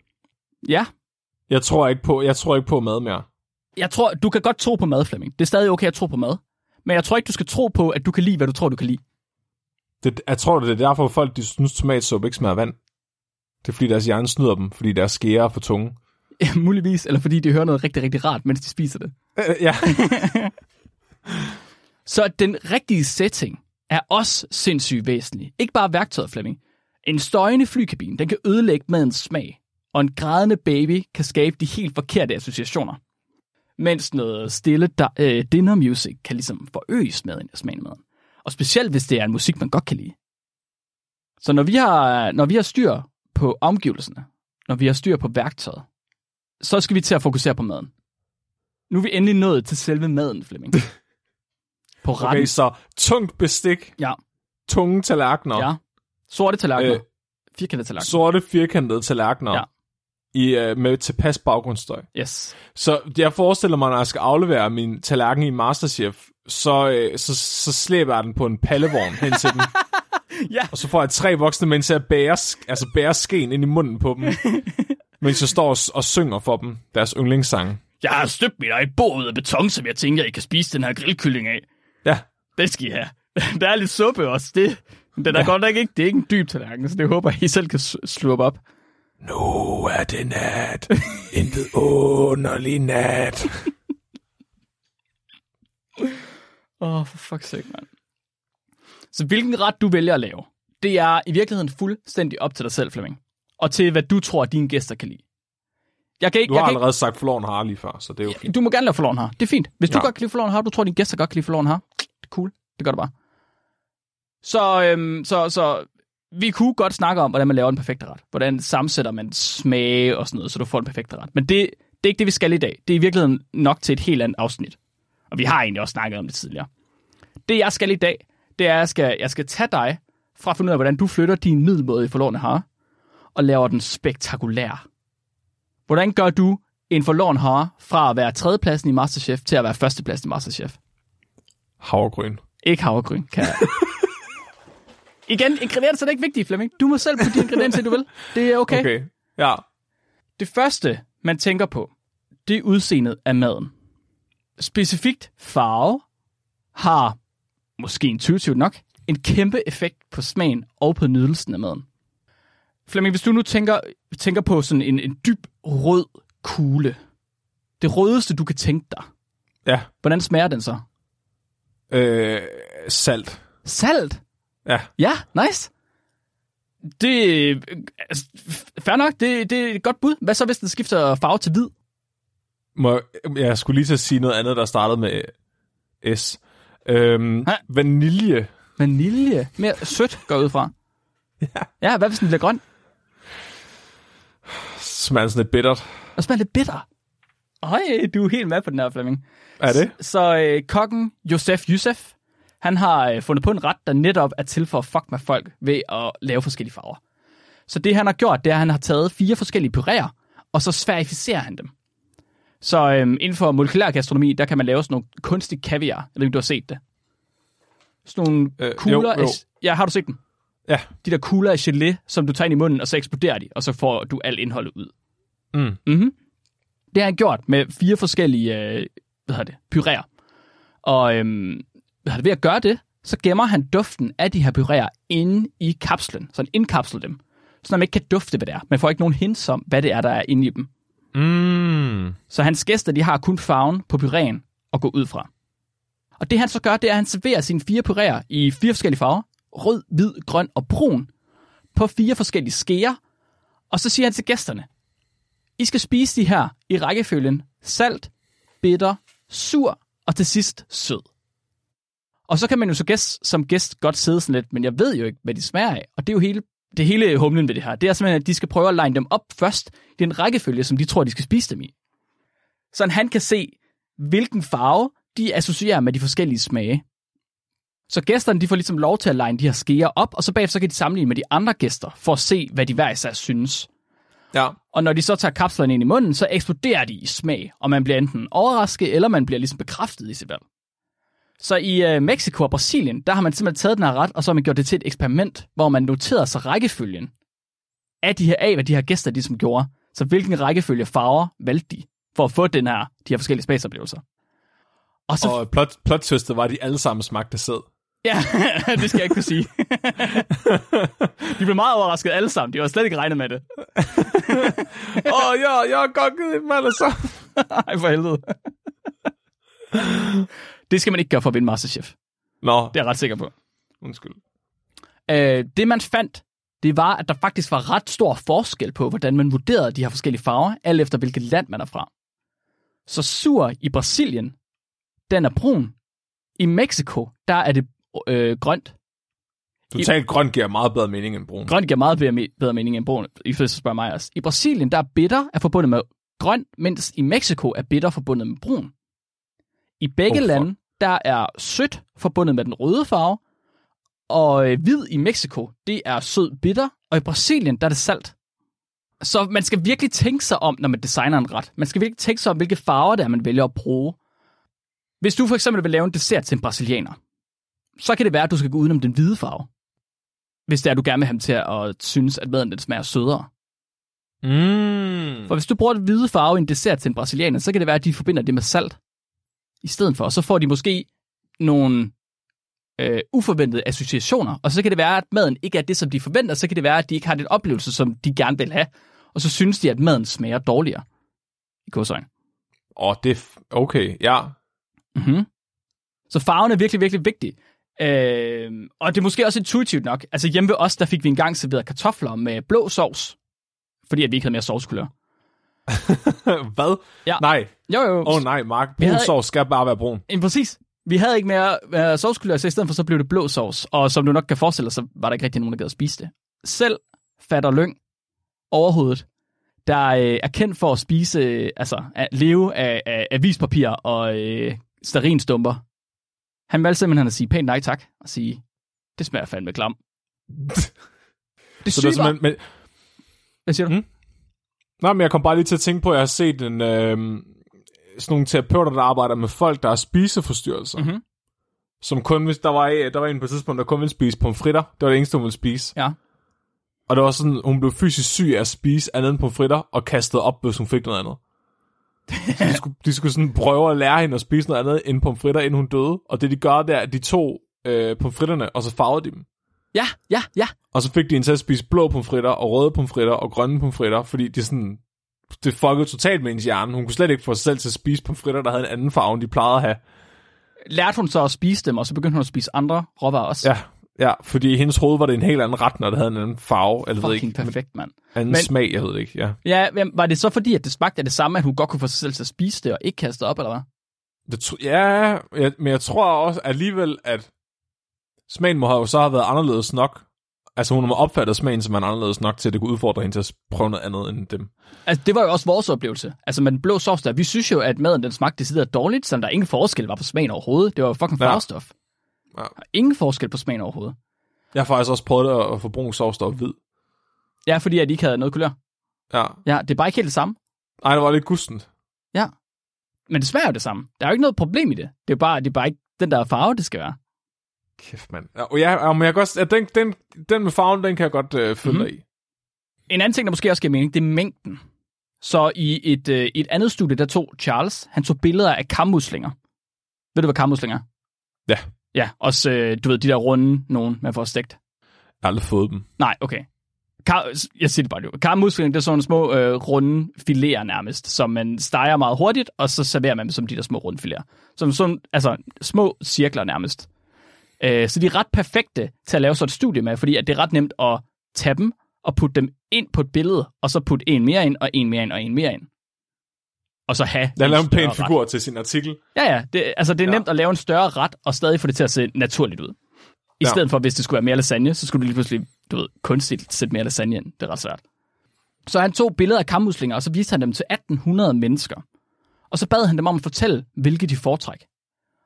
Ja, Jeg tror ikke på, jeg tror ikke på mad mere. jeg tror, du kan godt tro på mad, Flemming. Det er stadig okay at tro på mad. Men jeg tror ikke, du skal tro på, at du kan lide, hvad du tror, du kan lide. Det, jeg tror, det er derfor, folk de synes, tomatsuppe ikke smager vand. Det er, fordi deres hjerne snyder dem, fordi deres skære er for tunge. Ja, muligvis, eller fordi de hører noget rigtig, rigtig rart, mens de spiser det. Øh, ja. Så den rigtige setting er også sindssygt væsentlig. Ikke bare værktøjet, Flemming. En støjende flykabine, den kan ødelægge madens smag, og en grædende baby kan skabe de helt forkerte associationer. Mens noget stille øh, dinner music kan ligesom forøge smagen af smagen af maden. Og specielt hvis det er en musik, man godt kan lide. Så når vi har, når vi har styr på omgivelserne, når vi har styr på værktøjet, så skal vi til at fokusere på maden. Nu er vi endelig nået til selve maden, Flemming. På retten. Okay, så tungt bestik, Ja, tunge tallerkener, ja. Sorte tallerkener. Øh, Firkantede tallerkener. sorte firkantede tallerkener Ja. i, øh, med tilpas baggrundsstøj. Yes. Så jeg forestiller mig, når jeg skal aflevere min tallerken i Masterchef, så, øh, så, så slæber jeg den på en pallevogn hen til dem. Ja. Og så får jeg tre voksne mænd til at bære, altså bære skeen ind i munden på dem, mens jeg står og, og synger for dem deres yndlingssang. Jeg har støbt mit eget bord ud af beton, som jeg tænker, I kan spise den her grillkylling af. Ja, Den skal I have. Der er lidt suppe også. Det, men den er ja. godt nok ikke, det er ikke en dyb tallerken, så det håber jeg, I selv kan s- slurpe op. Nu er det nat. En vidunderlig nat. Åh, oh, for fuck's sake, mand. Så hvilken ret du vælger at lave, det er i virkeligheden fuldstændig op til dig selv, Flemming. Og til, hvad du tror, dine gæster kan lide. Jeg kan ikke, Du har jeg kan allerede sagt forloven har lige før, så det er jo fint. ikke, du må gerne lave forloven her. Det er fint. Hvis du Ja. godt kan lide forloven her, du tror, dine gæster godt kan lide forloven her, det er cool. Det gør det bare. Så, øhm, så, så vi kunne godt snakke om, hvordan man laver den perfekte ret. Hvordan sammensætter man smage og sådan noget, så du får den perfekte ret. Men det, det er ikke det, vi skal i dag. Det er i virkeligheden nok til et helt andet afsnit. Og vi har egentlig også snakket om det tidligere. Det, jeg skal i dag, det er, at jeg skal, jeg skal tage dig fra at finde ud af, hvordan du flytter din middelmåde i forlorene har, og laver den spektakulær. Hvordan gør du en forloren har fra at være tredjepladsen i Masterchef til at være førstepladsen i Masterchef? Havregryn. Ikke havregryn, kan jeg. Igen, ingredienser er ikke vigtige, Flemming. Du må selv putte de ingredienser, du vil. Det er okay. okay. Ja. Det første, man tænker på, det er udseendet af maden. Specifikt farve har, måske intuitivt nok, en kæmpe effekt på smagen og på nydelsen af maden. Flemming, hvis du nu tænker, tænker på sådan en, en dyb rød kugle, det rødeste, du kan tænke dig, Ja. hvordan smager den så? Øh, salt. Salt? Ja. Ja, nice. Det øh, altså, fair nok, det, det er et godt bud. Hvad så, hvis den skifter farve til hvid? Må, jeg skulle lige til at sige noget andet, der startede med S. Øhm, vanilje. Vanilje. Mere sødt går jeg ud fra. Ja. Ja, hvad hvis den bliver grøn? Smager sådan lidt bittert. Og smager lidt bitter. Øj, du er helt med på den her, Flemming. Er det? Så øh, kokken Josef Yusef, han har øh, fundet på en ret, der netop er til for at fuck med folk ved at lave forskellige farver. Så det han har gjort, det er, at han har taget fire forskellige puréer, og så sfærificerer han dem. Så øhm, inden for molekylær gastronomi, der kan man lave sådan nogle kunstig kaviar. Jeg ved ikke, du har set det. Sådan nogle Øh, kugler jo, jo. af... Ja, har du set dem? Ja. De der kugler af gelé, som du tager ind i munden, og så eksploderer de, og så får du alt indholdet ud. Mm. Mm-hmm. Det har han gjort med fire forskellige øh, hvad hedder det, puréer. Og øhm, ved at gøre det, så gemmer han duften af de her puréer inde i kapslen. Så han indkapsler dem, så man ikke kan dufte, hvad det er. Man får ikke nogen hints om, hvad det er, der er inde i dem. Mm. Så hans gæster, de har kun farven på puréen at gå ud fra. Og det han så gør, det er, at han serverer sine fire puréer i fire forskellige farver. Rød, hvid, grøn og brun. På fire forskellige skeer. Og så siger han til gæsterne, I skal spise de her i rækkefølgen salt, bitter, sur og til sidst sød. Og så kan man jo så gæst, som gæst godt sidde sådan lidt, men jeg ved jo ikke, hvad de smager af. Og det er jo hele det hele humlen ved det her, det er simpelthen, at de skal prøve at line dem op først i den rækkefølge, som de tror, de skal spise dem i. Så han kan se, hvilken farve de associerer med de forskellige smage. Så gæsterne de får ligesom lov til at line de her skeer op, og så bagefter så kan de sammenligne med de andre gæster, for at se, hvad de hver især synes. Ja. Og når de så tager kapslerne ind i munden, så eksploderer de i smag, og man bliver enten overrasket, eller man bliver ligesom bekræftet i sit valg. Så i øh, Mexico og Brasilien, der har man simpelthen taget den her ret, og så har man gjort det til et eksperiment, hvor man noterede sig rækkefølgen af, de her, af hvad de her gæster ligesom gjorde. Så hvilken rækkefølge farver valgte de, for at få den her, de her forskellige smagsoplevelser. Og, så, og plot, plot var, at de alle sammen smagte sæd. Ja, det skal jeg ikke kunne sige. de blev meget overrasket alle sammen. De var slet ikke regnet med det. Åh, oh, ja, jeg har godt givet dem alle sammen. Ej, for helvede. Det skal man ikke gøre for at vinde Masterchef. Nå. Det er jeg ret sikker på. Undskyld. Øh, det man fandt, det var, at der faktisk var ret stor forskel på, hvordan man vurderede de her forskellige farver, alt efter hvilket land man er fra. Så sur i Brasilien, den er brun. I Mexico, der er det øh, grønt. Totalt grønt giver meget bedre mening end brun. Grønt giver meget bedre, bedre mening end brun, i første spørger mig også. I Brasilien, der er bitter er forbundet med grøn, mens i Mexico er bitter forbundet med brun. I begge oh, lande, der er sødt forbundet med den røde farve, og øh, hvid i Mexico, det er sød bitter, og i Brasilien, der er det salt. Så man skal virkelig tænke sig om, når man designer en ret. Man skal virkelig tænke sig om, hvilke farver det er, man vælger at bruge. Hvis du for eksempel vil lave en dessert til en brasilianer, så kan det være, at du skal gå udenom den hvide farve. Hvis det er, at du gerne vil have dem til at synes, at maden den smager sødere. Mm. For hvis du bruger den hvide farve i en dessert til en brasilianer, så kan det være, at de forbinder det med salt i stedet for. Og så får de måske nogle øh, uforventede associationer. Og så kan det være, at maden ikke er det, som de forventer. Så kan det være, at de ikke har den oplevelse, som de gerne vil have. Og så synes de, at maden smager dårligere. I godsøjne. Åh, oh, det er... Okay, ja. Mm-hmm. Så farven er virkelig, virkelig vigtig. Øh, og det er måske også intuitivt nok. Altså hjemme ved os, der fik vi engang serveret kartofler med blå sovs. Fordi at vi ikke havde mere sovskulør. Hvad? Ja. Nej. Jo, jo. Åh oh, nej, Mark. Brun havde... sovs skal bare være brun. Ja, præcis. Vi havde ikke mere uh, sovskulør, så i stedet for så blev det blå sovs. Og som du nok kan forestille dig, så var der ikke rigtig nogen, der gad at spise det. Selv fatter Lyng overhovedet, der øh, er kendt for at spise, øh, altså at leve af, af avispapir og øh, starinstumper. Han valgte simpelthen at sige pænt nej tak, og sige, det smager fandme klam. det så det er men... Hvad siger du? Hmm? Nej, men jeg kom bare lige til at tænke på, at jeg har set en, øh, sådan nogle terapeuter, der arbejder med folk, der har spiseforstyrrelser. Mm-hmm. Som kun, hvis der var, der var en på et tidspunkt, der kun ville spise pomfritter. Det var det eneste, hun ville spise. Ja. Og det var sådan, hun blev fysisk syg af at spise andet end pomfritter, og kastede op, hvis hun fik noget andet. De, skulle, de skulle sådan prøve at lære hende at spise noget andet end pomfritter, inden hun døde. Og det de gør, det er, at de tog øh, pomfritterne, og så farvede de dem. Ja, ja, ja. Og så fik de en til at spise blå pomfritter, og røde pomfritter, og grønne pomfritter, fordi de sådan, det fuckede totalt med hendes hjerne. Hun kunne slet ikke få sig selv til at spise pomfritter, der havde en anden farve, end de plejede at have. Lærte hun så at spise dem, og så begyndte hun at spise andre råvarer også? Ja, ja, fordi i hendes hoved var det en helt anden ret, når det havde en anden farve. Eller Fucking ikke, perfekt, mand. Anden men, smag, jeg ved ikke, ja. Ja, men var det så fordi, at det smagte af det samme, at hun godt kunne få sig selv til at spise det, og ikke kaste op, eller hvad? Det, ja, jeg, men jeg tror også alligevel, at smagen må have jo så have været anderledes nok. Altså hun har opfattet smagen som en anderledes nok til, at det kunne udfordre hende til at prøve noget andet end dem. Altså det var jo også vores oplevelse. Altså med den blå sovs der, vi synes jo, at maden den smagte decideret dårligt, så der ingen forskel var på smagen overhovedet. Det var jo fucking ja. farvestof. Ja. Ingen forskel på smagen overhovedet. Jeg har faktisk også prøvet at få brun sovs, der var hvid. Ja, fordi at de ikke havde noget kulør. Ja. Ja, det er bare ikke helt det samme. Nej, det var lidt gustent. Ja. Men det smager jo det samme. Der er jo ikke noget problem i det. Det er bare, det er bare ikke den der farve, det skal være. Kæft, mand. Ja, ja, men jeg kan også, ja, den, den, den med farven, den kan jeg godt øh, følge mm-hmm. i. En anden ting, der måske også giver mening, det er mængden. Så i et, øh, et andet studie, der tog Charles, han tog billeder af kammuslinger. Ved du, hvad kammuslinger er? Ja. Ja, også, øh, du ved, de der runde nogen, man får stegt. Jeg har aldrig fået dem. Nej, okay. Kar, jeg siger det bare jo. Karmuslinger, det er sådan nogle små øh, runde filéer nærmest, som man steger meget hurtigt, og så serverer man dem som de der små runde filéer. Som sådan, altså små cirkler nærmest. Øh, så de er ret perfekte til at lave sådan et studie med, fordi at det er ret nemt at tage dem og putte dem ind på et billede, og så putte en mere ind, og en mere ind, og en mere ind. Og så have Jeg laver en pæn figur ret. til sin artikel. Ja, ja. Det, altså, det er ja. nemt at lave en større ret, og stadig få det til at se naturligt ud. I ja. stedet for, hvis det skulle være mere lasagne, så skulle du lige pludselig, du ved, kunstigt sætte mere lasagne ind. Det er ret svært. Så han tog billeder af kammuslinger, og så viste han dem til 1800 mennesker. Og så bad han dem om at fortælle, hvilke de foretræk.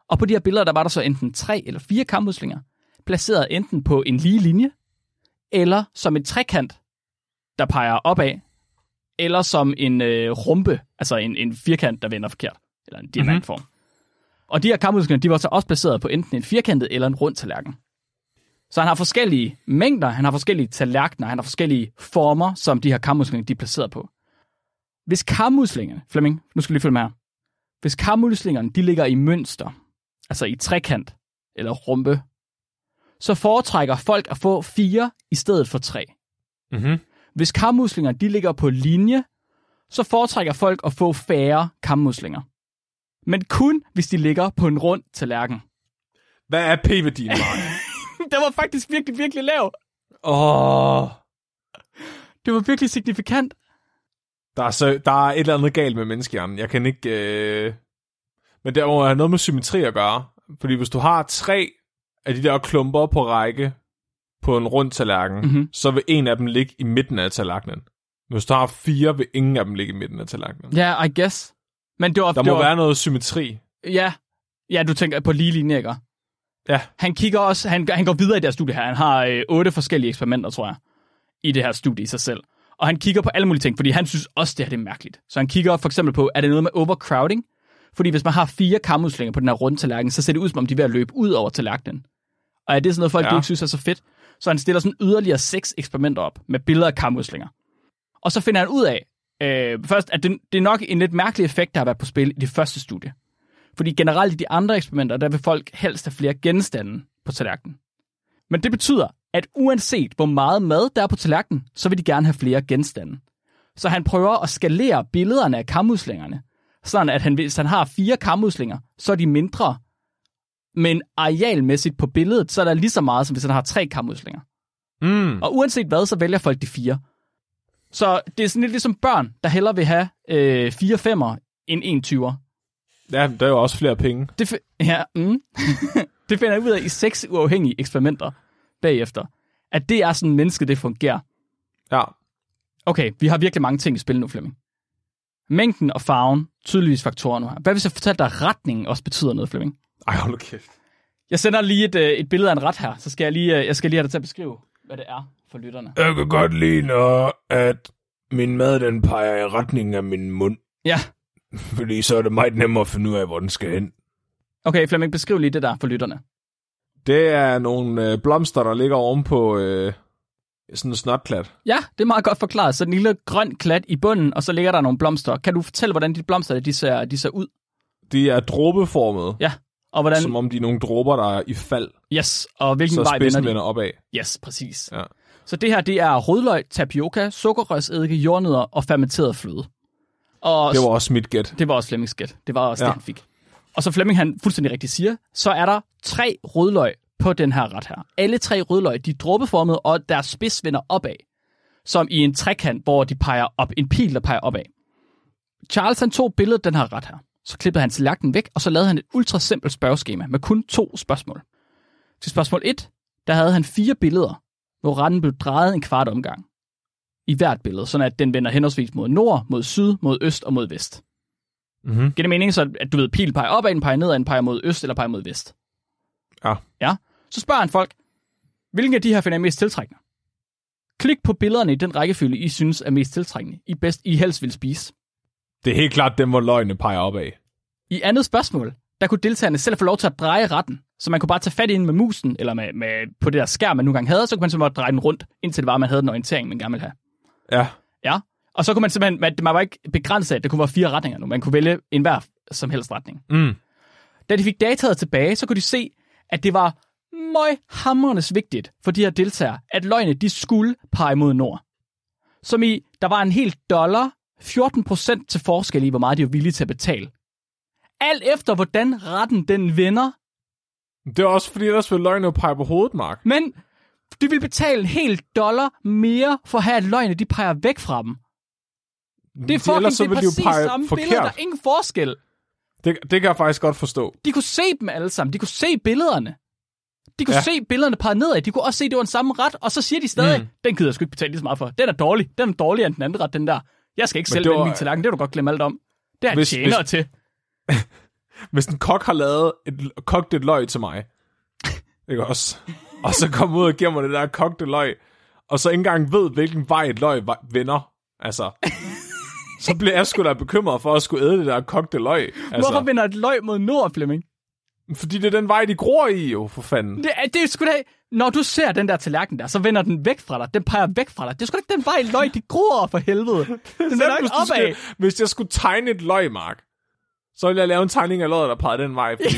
Og på de her billeder, der var der så enten tre eller fire kammuslinger, placeret enten på en lige linje, eller som et trekant, der peger opad, eller som en øh, rumpe, altså en, en firkant, der vender forkert, eller en diamantform. Mm-hmm. Og de her kammuslinger, de var så også placeret på enten en firkantet eller en rund tallerken. Så han har forskellige mængder, han har forskellige tallerkener, han har forskellige former, som de her kammuslinger, de er placeret på. Hvis kammuslingerne, Flemming, nu skal vi lige følge med her. Hvis kammuslingerne, de ligger i mønster, altså i trekant eller rumpe, så foretrækker folk at få fire i stedet for tre. Mm-hmm. Hvis kammuslinger de ligger på linje, så foretrækker folk at få færre kammuslinger. Men kun hvis de ligger på en rund tallerken. Hvad er p-værdien, Mark? det var faktisk virkelig, virkelig lav. Åh. Oh. Det var virkelig signifikant. Der er, så, der er et eller andet galt med menneskehjernen. Jeg kan ikke... Øh... Men det har noget med symmetri at gøre. Fordi hvis du har tre af de der klumper på række på en rund tallerken, mm-hmm. så vil en af dem ligge i midten af tallerkenen. Hvis du har fire, vil ingen af dem ligge i midten af tallerkenen. Ja, yeah, I guess. Men det var, der det må var... være noget symmetri. Ja. Ja, du tænker på lige linje, ikke? Ja. Han kigger også, han, han går videre i det her studie her. Han har øh, otte forskellige eksperimenter, tror jeg, i det her studie i sig selv. Og han kigger på alle mulige ting, fordi han synes også, det her det er mærkeligt. Så han kigger for eksempel på, er det noget med overcrowding? Fordi hvis man har fire kammuslinger på den her runde tallerken, så ser det ud, som om de er ved at løbe ud over tallerkenen. Og er det sådan noget, folk ja. ikke synes er så fedt? Så han stiller sådan yderligere seks eksperimenter op med billeder af kammuslinger. Og så finder han ud af, øh, først, at det, det er nok en lidt mærkelig effekt, der har været på spil i det første studie. Fordi generelt i de andre eksperimenter, der vil folk helst have flere genstande på tallerkenen. Men det betyder, at uanset hvor meget mad der er på tallerkenen, så vil de gerne have flere genstande. Så han prøver at skalere billederne af kammuslingerne, sådan at han, hvis han har fire kammuslinger, så er de mindre. Men arealmæssigt på billedet, så er der lige så meget, som hvis han har tre kammuslinger. Mm. Og uanset hvad, så vælger folk de fire. Så det er sådan lidt ligesom børn, der hellere vil have øh, fire femmer end en tyver. Ja, der er jo også flere penge. Det, ja, mm. det finder jeg ud af i seks uafhængige eksperimenter bagefter. At det er sådan, mennesket det fungerer. Ja. Okay, vi har virkelig mange ting i spil nu, Flemming. Mængden og farven, tydeligvis faktorer nu her. Hvad hvis jeg fortæller dig, at retningen også betyder noget, Flemming? Ej, hold kæft. Jeg sender lige et, øh, et billede af en ret her, så skal jeg lige, øh, jeg skal lige have dig til at beskrive, hvad det er for lytterne. Jeg kan godt lide, når at min mad den peger i retningen af min mund. Ja. Fordi så er det meget nemmere at finde ud af, hvor den skal hen. Okay, Flemming, beskriv lige det der for lytterne. Det er nogle øh, blomster, der ligger ovenpå øh, sådan en snotklat. Ja, det er meget godt forklaret. Så en lille grøn klat i bunden, og så ligger der nogle blomster. Kan du fortælle, hvordan de blomster de ser, de ser ud? De er dråbeformede. Ja, og hvordan... Som om de er nogle dråber, der er i fald. Yes, og hvilken så vej vender de? vender opad. Yes, præcis. Ja. Så det her, det er rødløg, tapioca, sukkerrørsedike, jordnødder og fermenteret fløde. Og det var også mit gæt. Det var også Flemmings gæt. Det var også ja. det, han fik. Og så Flemming, han fuldstændig rigtigt siger, så er der tre rødløg på den her ret her. Alle tre rødløg, de er dråbeformede, og deres spids vender opad. Som i en trekant, hvor de peger op. En pil, der peger opad. Charles han tog billedet den her ret her. Så klippede han tallerkenen væk, og så lavede han et ultra simpelt spørgeskema med kun to spørgsmål. Til spørgsmål 1, der havde han fire billeder, hvor retten blev drejet en kvart omgang i hvert billede, sådan at den vender henholdsvis mod nord, mod syd, mod øst og mod vest. Mm-hmm. Giver det mening, så at du ved, pil peger opad, den peger nedad, den peger mod øst eller peger mod vest? Ja. Ja. Så spørger han folk, hvilken af de her finder I mest tiltrækkende? Klik på billederne i den rækkefølge, I synes er mest tiltrækkende. I bedst, I helst vil spise. Det er helt klart dem, hvor løgne peger opad. I andet spørgsmål, der kunne deltagerne selv få lov til at dreje retten. Så man kunne bare tage fat ind med musen, eller med, med, på det der skærm, man nu gang havde, så kunne man simpelthen dreje den rundt, indtil det var, man havde den orientering, man gerne ville have. Ja. Ja. Og så kunne man simpelthen, man, man var ikke begrænset af, at det kunne være fire retninger nu. Man kunne vælge enhver som helst retning. Mm. Da de fik dataet tilbage, så kunne de se, at det var møghammernes vigtigt for de her deltagere, at løgne de skulle pege mod nord. Som i, der var en hel dollar, 14% til forskel i, hvor meget de var villige til at betale. Alt efter, hvordan retten den vender. Det er også fordi, der vil løgne pege på hovedet, Mark. Men de vil betale en hel dollar mere for at have, at løgne de peger væk fra dem. Det er fucking, så det er de præcis pege samme forkert. billede, der er ingen forskel. Det, det kan jeg faktisk godt forstå. De kunne se dem alle sammen. De kunne se billederne. De kunne ja. se billederne peget nedad. De kunne også se, at det var en samme ret. Og så siger de stadig, mm. den gider jeg sgu ikke betale lige så meget for. Den er dårlig. Den er dårligere end den anden ret, den der. Jeg skal ikke selv vende min tallerken. Det vil du godt glemme alt om. Det er hvis, tjener hvis, til. hvis en kok har lavet et, kogt et løg til mig, ikke også? Og så kommer ud og giver mig det der kogte løg, og så ikke engang ved, hvilken vej et løg vender. Altså, så bliver jeg sgu da bekymret for at skulle æde det der kogte løg. Altså. Hvorfor vender et løg mod nord, Flemming? Fordi det er den vej, de gror i, jo, for fanden. Det, er, det er sgu da... Når du ser den der tallerken der, så vender den væk fra dig. Den peger væk fra dig. Det er sgu da ikke den vej, løg, de gror for helvede. Den vender ikke opad. Skal, hvis jeg skulle tegne et løg, Mark, så ville jeg lave en tegning af løget, der peger den vej, fordi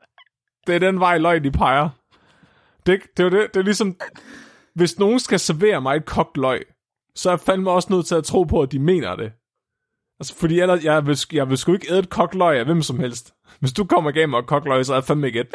det er den vej, løg, de peger. Det, det, er det, det er ligesom, hvis nogen skal servere mig et kogt løg, så er jeg fandme også nødt til at tro på, at de mener det. Altså, fordi ellers, jeg vil, jeg vil sgu ikke æde et kogt løg af hvem som helst. Hvis du kommer igennem og kogt løg, så er jeg fandme ikke et.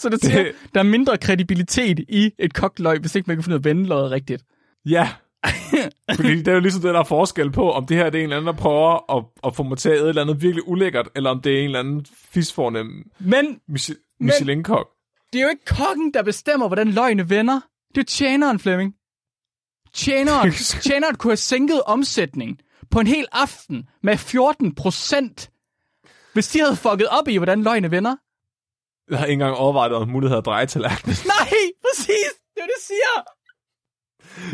så det, det, der er mindre kredibilitet i et kogt løg, hvis ikke man kan finde ud af at vende løget rigtigt. Ja, Fordi det er jo ligesom det, der er forskel på, om det her det er en eller anden, der prøver at, at få mig til at æde et eller andet virkelig ulækkert, eller om det er en eller anden fisfornem men, Michelin-kok. Det er jo ikke kokken, der bestemmer, hvordan løgne vender. Det er tjeneren, Flemming. Tjeneren, tjeneren kunne have sænket omsætningen på en hel aften med 14 procent, hvis de havde fucket op i, hvordan løgne vender. Jeg har ikke engang overvejet, om mulighed at dreje tallerkenen. Nej, præcis. Det er det, siger.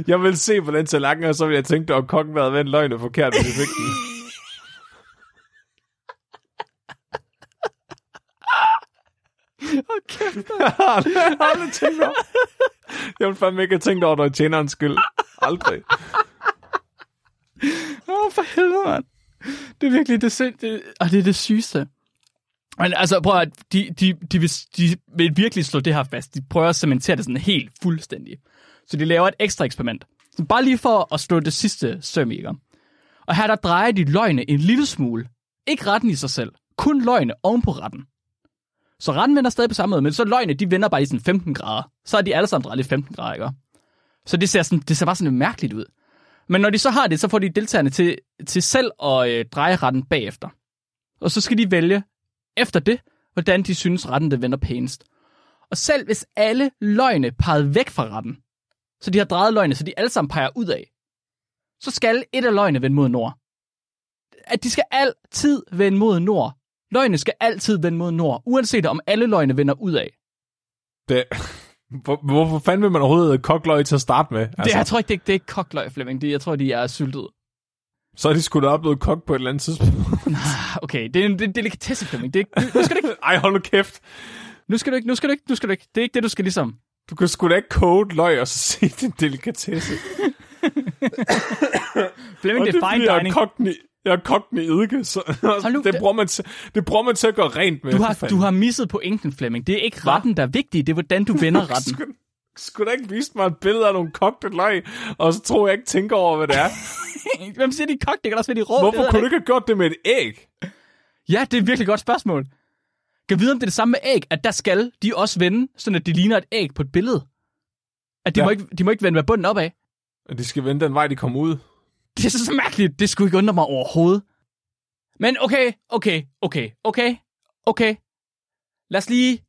Jeg vil se på den tallerken, og så vil jeg tænke, at kokken havde vendt løgnet forkert, hvis vi fik den. Okay. jeg har aldrig tænkt over. Jeg vil fandme ikke have tænkt over, er tjenerens skyld. Aldrig. Åh, oh, for helvede, mand. Det er virkelig det, det, og det er det sygeste. Men altså, prøv at, de, de, de, vil, de vil virkelig slå det her fast. De prøver at cementere det sådan helt fuldstændig. Så de laver et ekstra eksperiment. Så bare lige for at slå det sidste søm i Og her der drejer de løgne en lille smule. Ikke retten i sig selv. Kun løgne oven på retten. Så retten vender stadig på samme måde, men så løgne, de vender bare i sådan 15 grader. Så er de alle sammen drejet i 15 grader, ikke? Så det ser, sådan, det ser bare sådan lidt mærkeligt ud. Men når de så har det, så får de deltagerne til, til selv at øh, dreje retten bagefter. Og så skal de vælge efter det, hvordan de synes, retten det vender pænest. Og selv hvis alle løgne pegede væk fra retten, så de har drejet løgne, så de alle sammen peger ud af, så skal et af løgne vende mod nord. At de skal altid vende mod nord. Løgne skal altid vende mod nord, uanset om alle løgne vender ud af. Det, hvor, hvorfor fanden vil man overhovedet kokløg til at starte med? Altså. Det, jeg tror ikke, det, det er ikke kokløg, Flemming. Det, jeg tror, de er syltet. Så er de sgu da oplevet kok på et eller andet tidspunkt. okay, det er en, det er en delikatesse, Flemming. Det er, nu skal du ikke... Ej, hold nu kæft. Nu skal du ikke, nu skal du ikke, nu skal du ikke. Det er ikke det, du skal ligesom. Du kan sgu da ikke koge løg og så se din delikatesse. Flemming, det er fine dining. Jeg er jeg har kogt i eddike, så nu, det, bruger man til, det bruger man til at gøre rent med. Du har, du har misset på pointen, Flemming. Det er ikke retten, der er vigtig. Det er, hvordan du vender retten. skulle, skulle da ikke vise mig et billede af nogle kogte løg, og så tror jeg ikke tænker over, hvad det er. Hvem siger, de kogt? Det kan også være, de rå. Hvorfor kunne du ikke have gjort det med et æg? Ja, det er et virkelig godt spørgsmål. Kan vide, om det er det samme med æg, at der skal de også vende, sådan at de ligner et æg på et billede. At de, ja. må, ikke, de må ikke vende med bunden opad. De skal vende den vej, de kommer ud. Det er så, mærkeligt. Det skulle ikke undre mig overhovedet. Men okay, okay, okay, okay, okay. Lad os lige...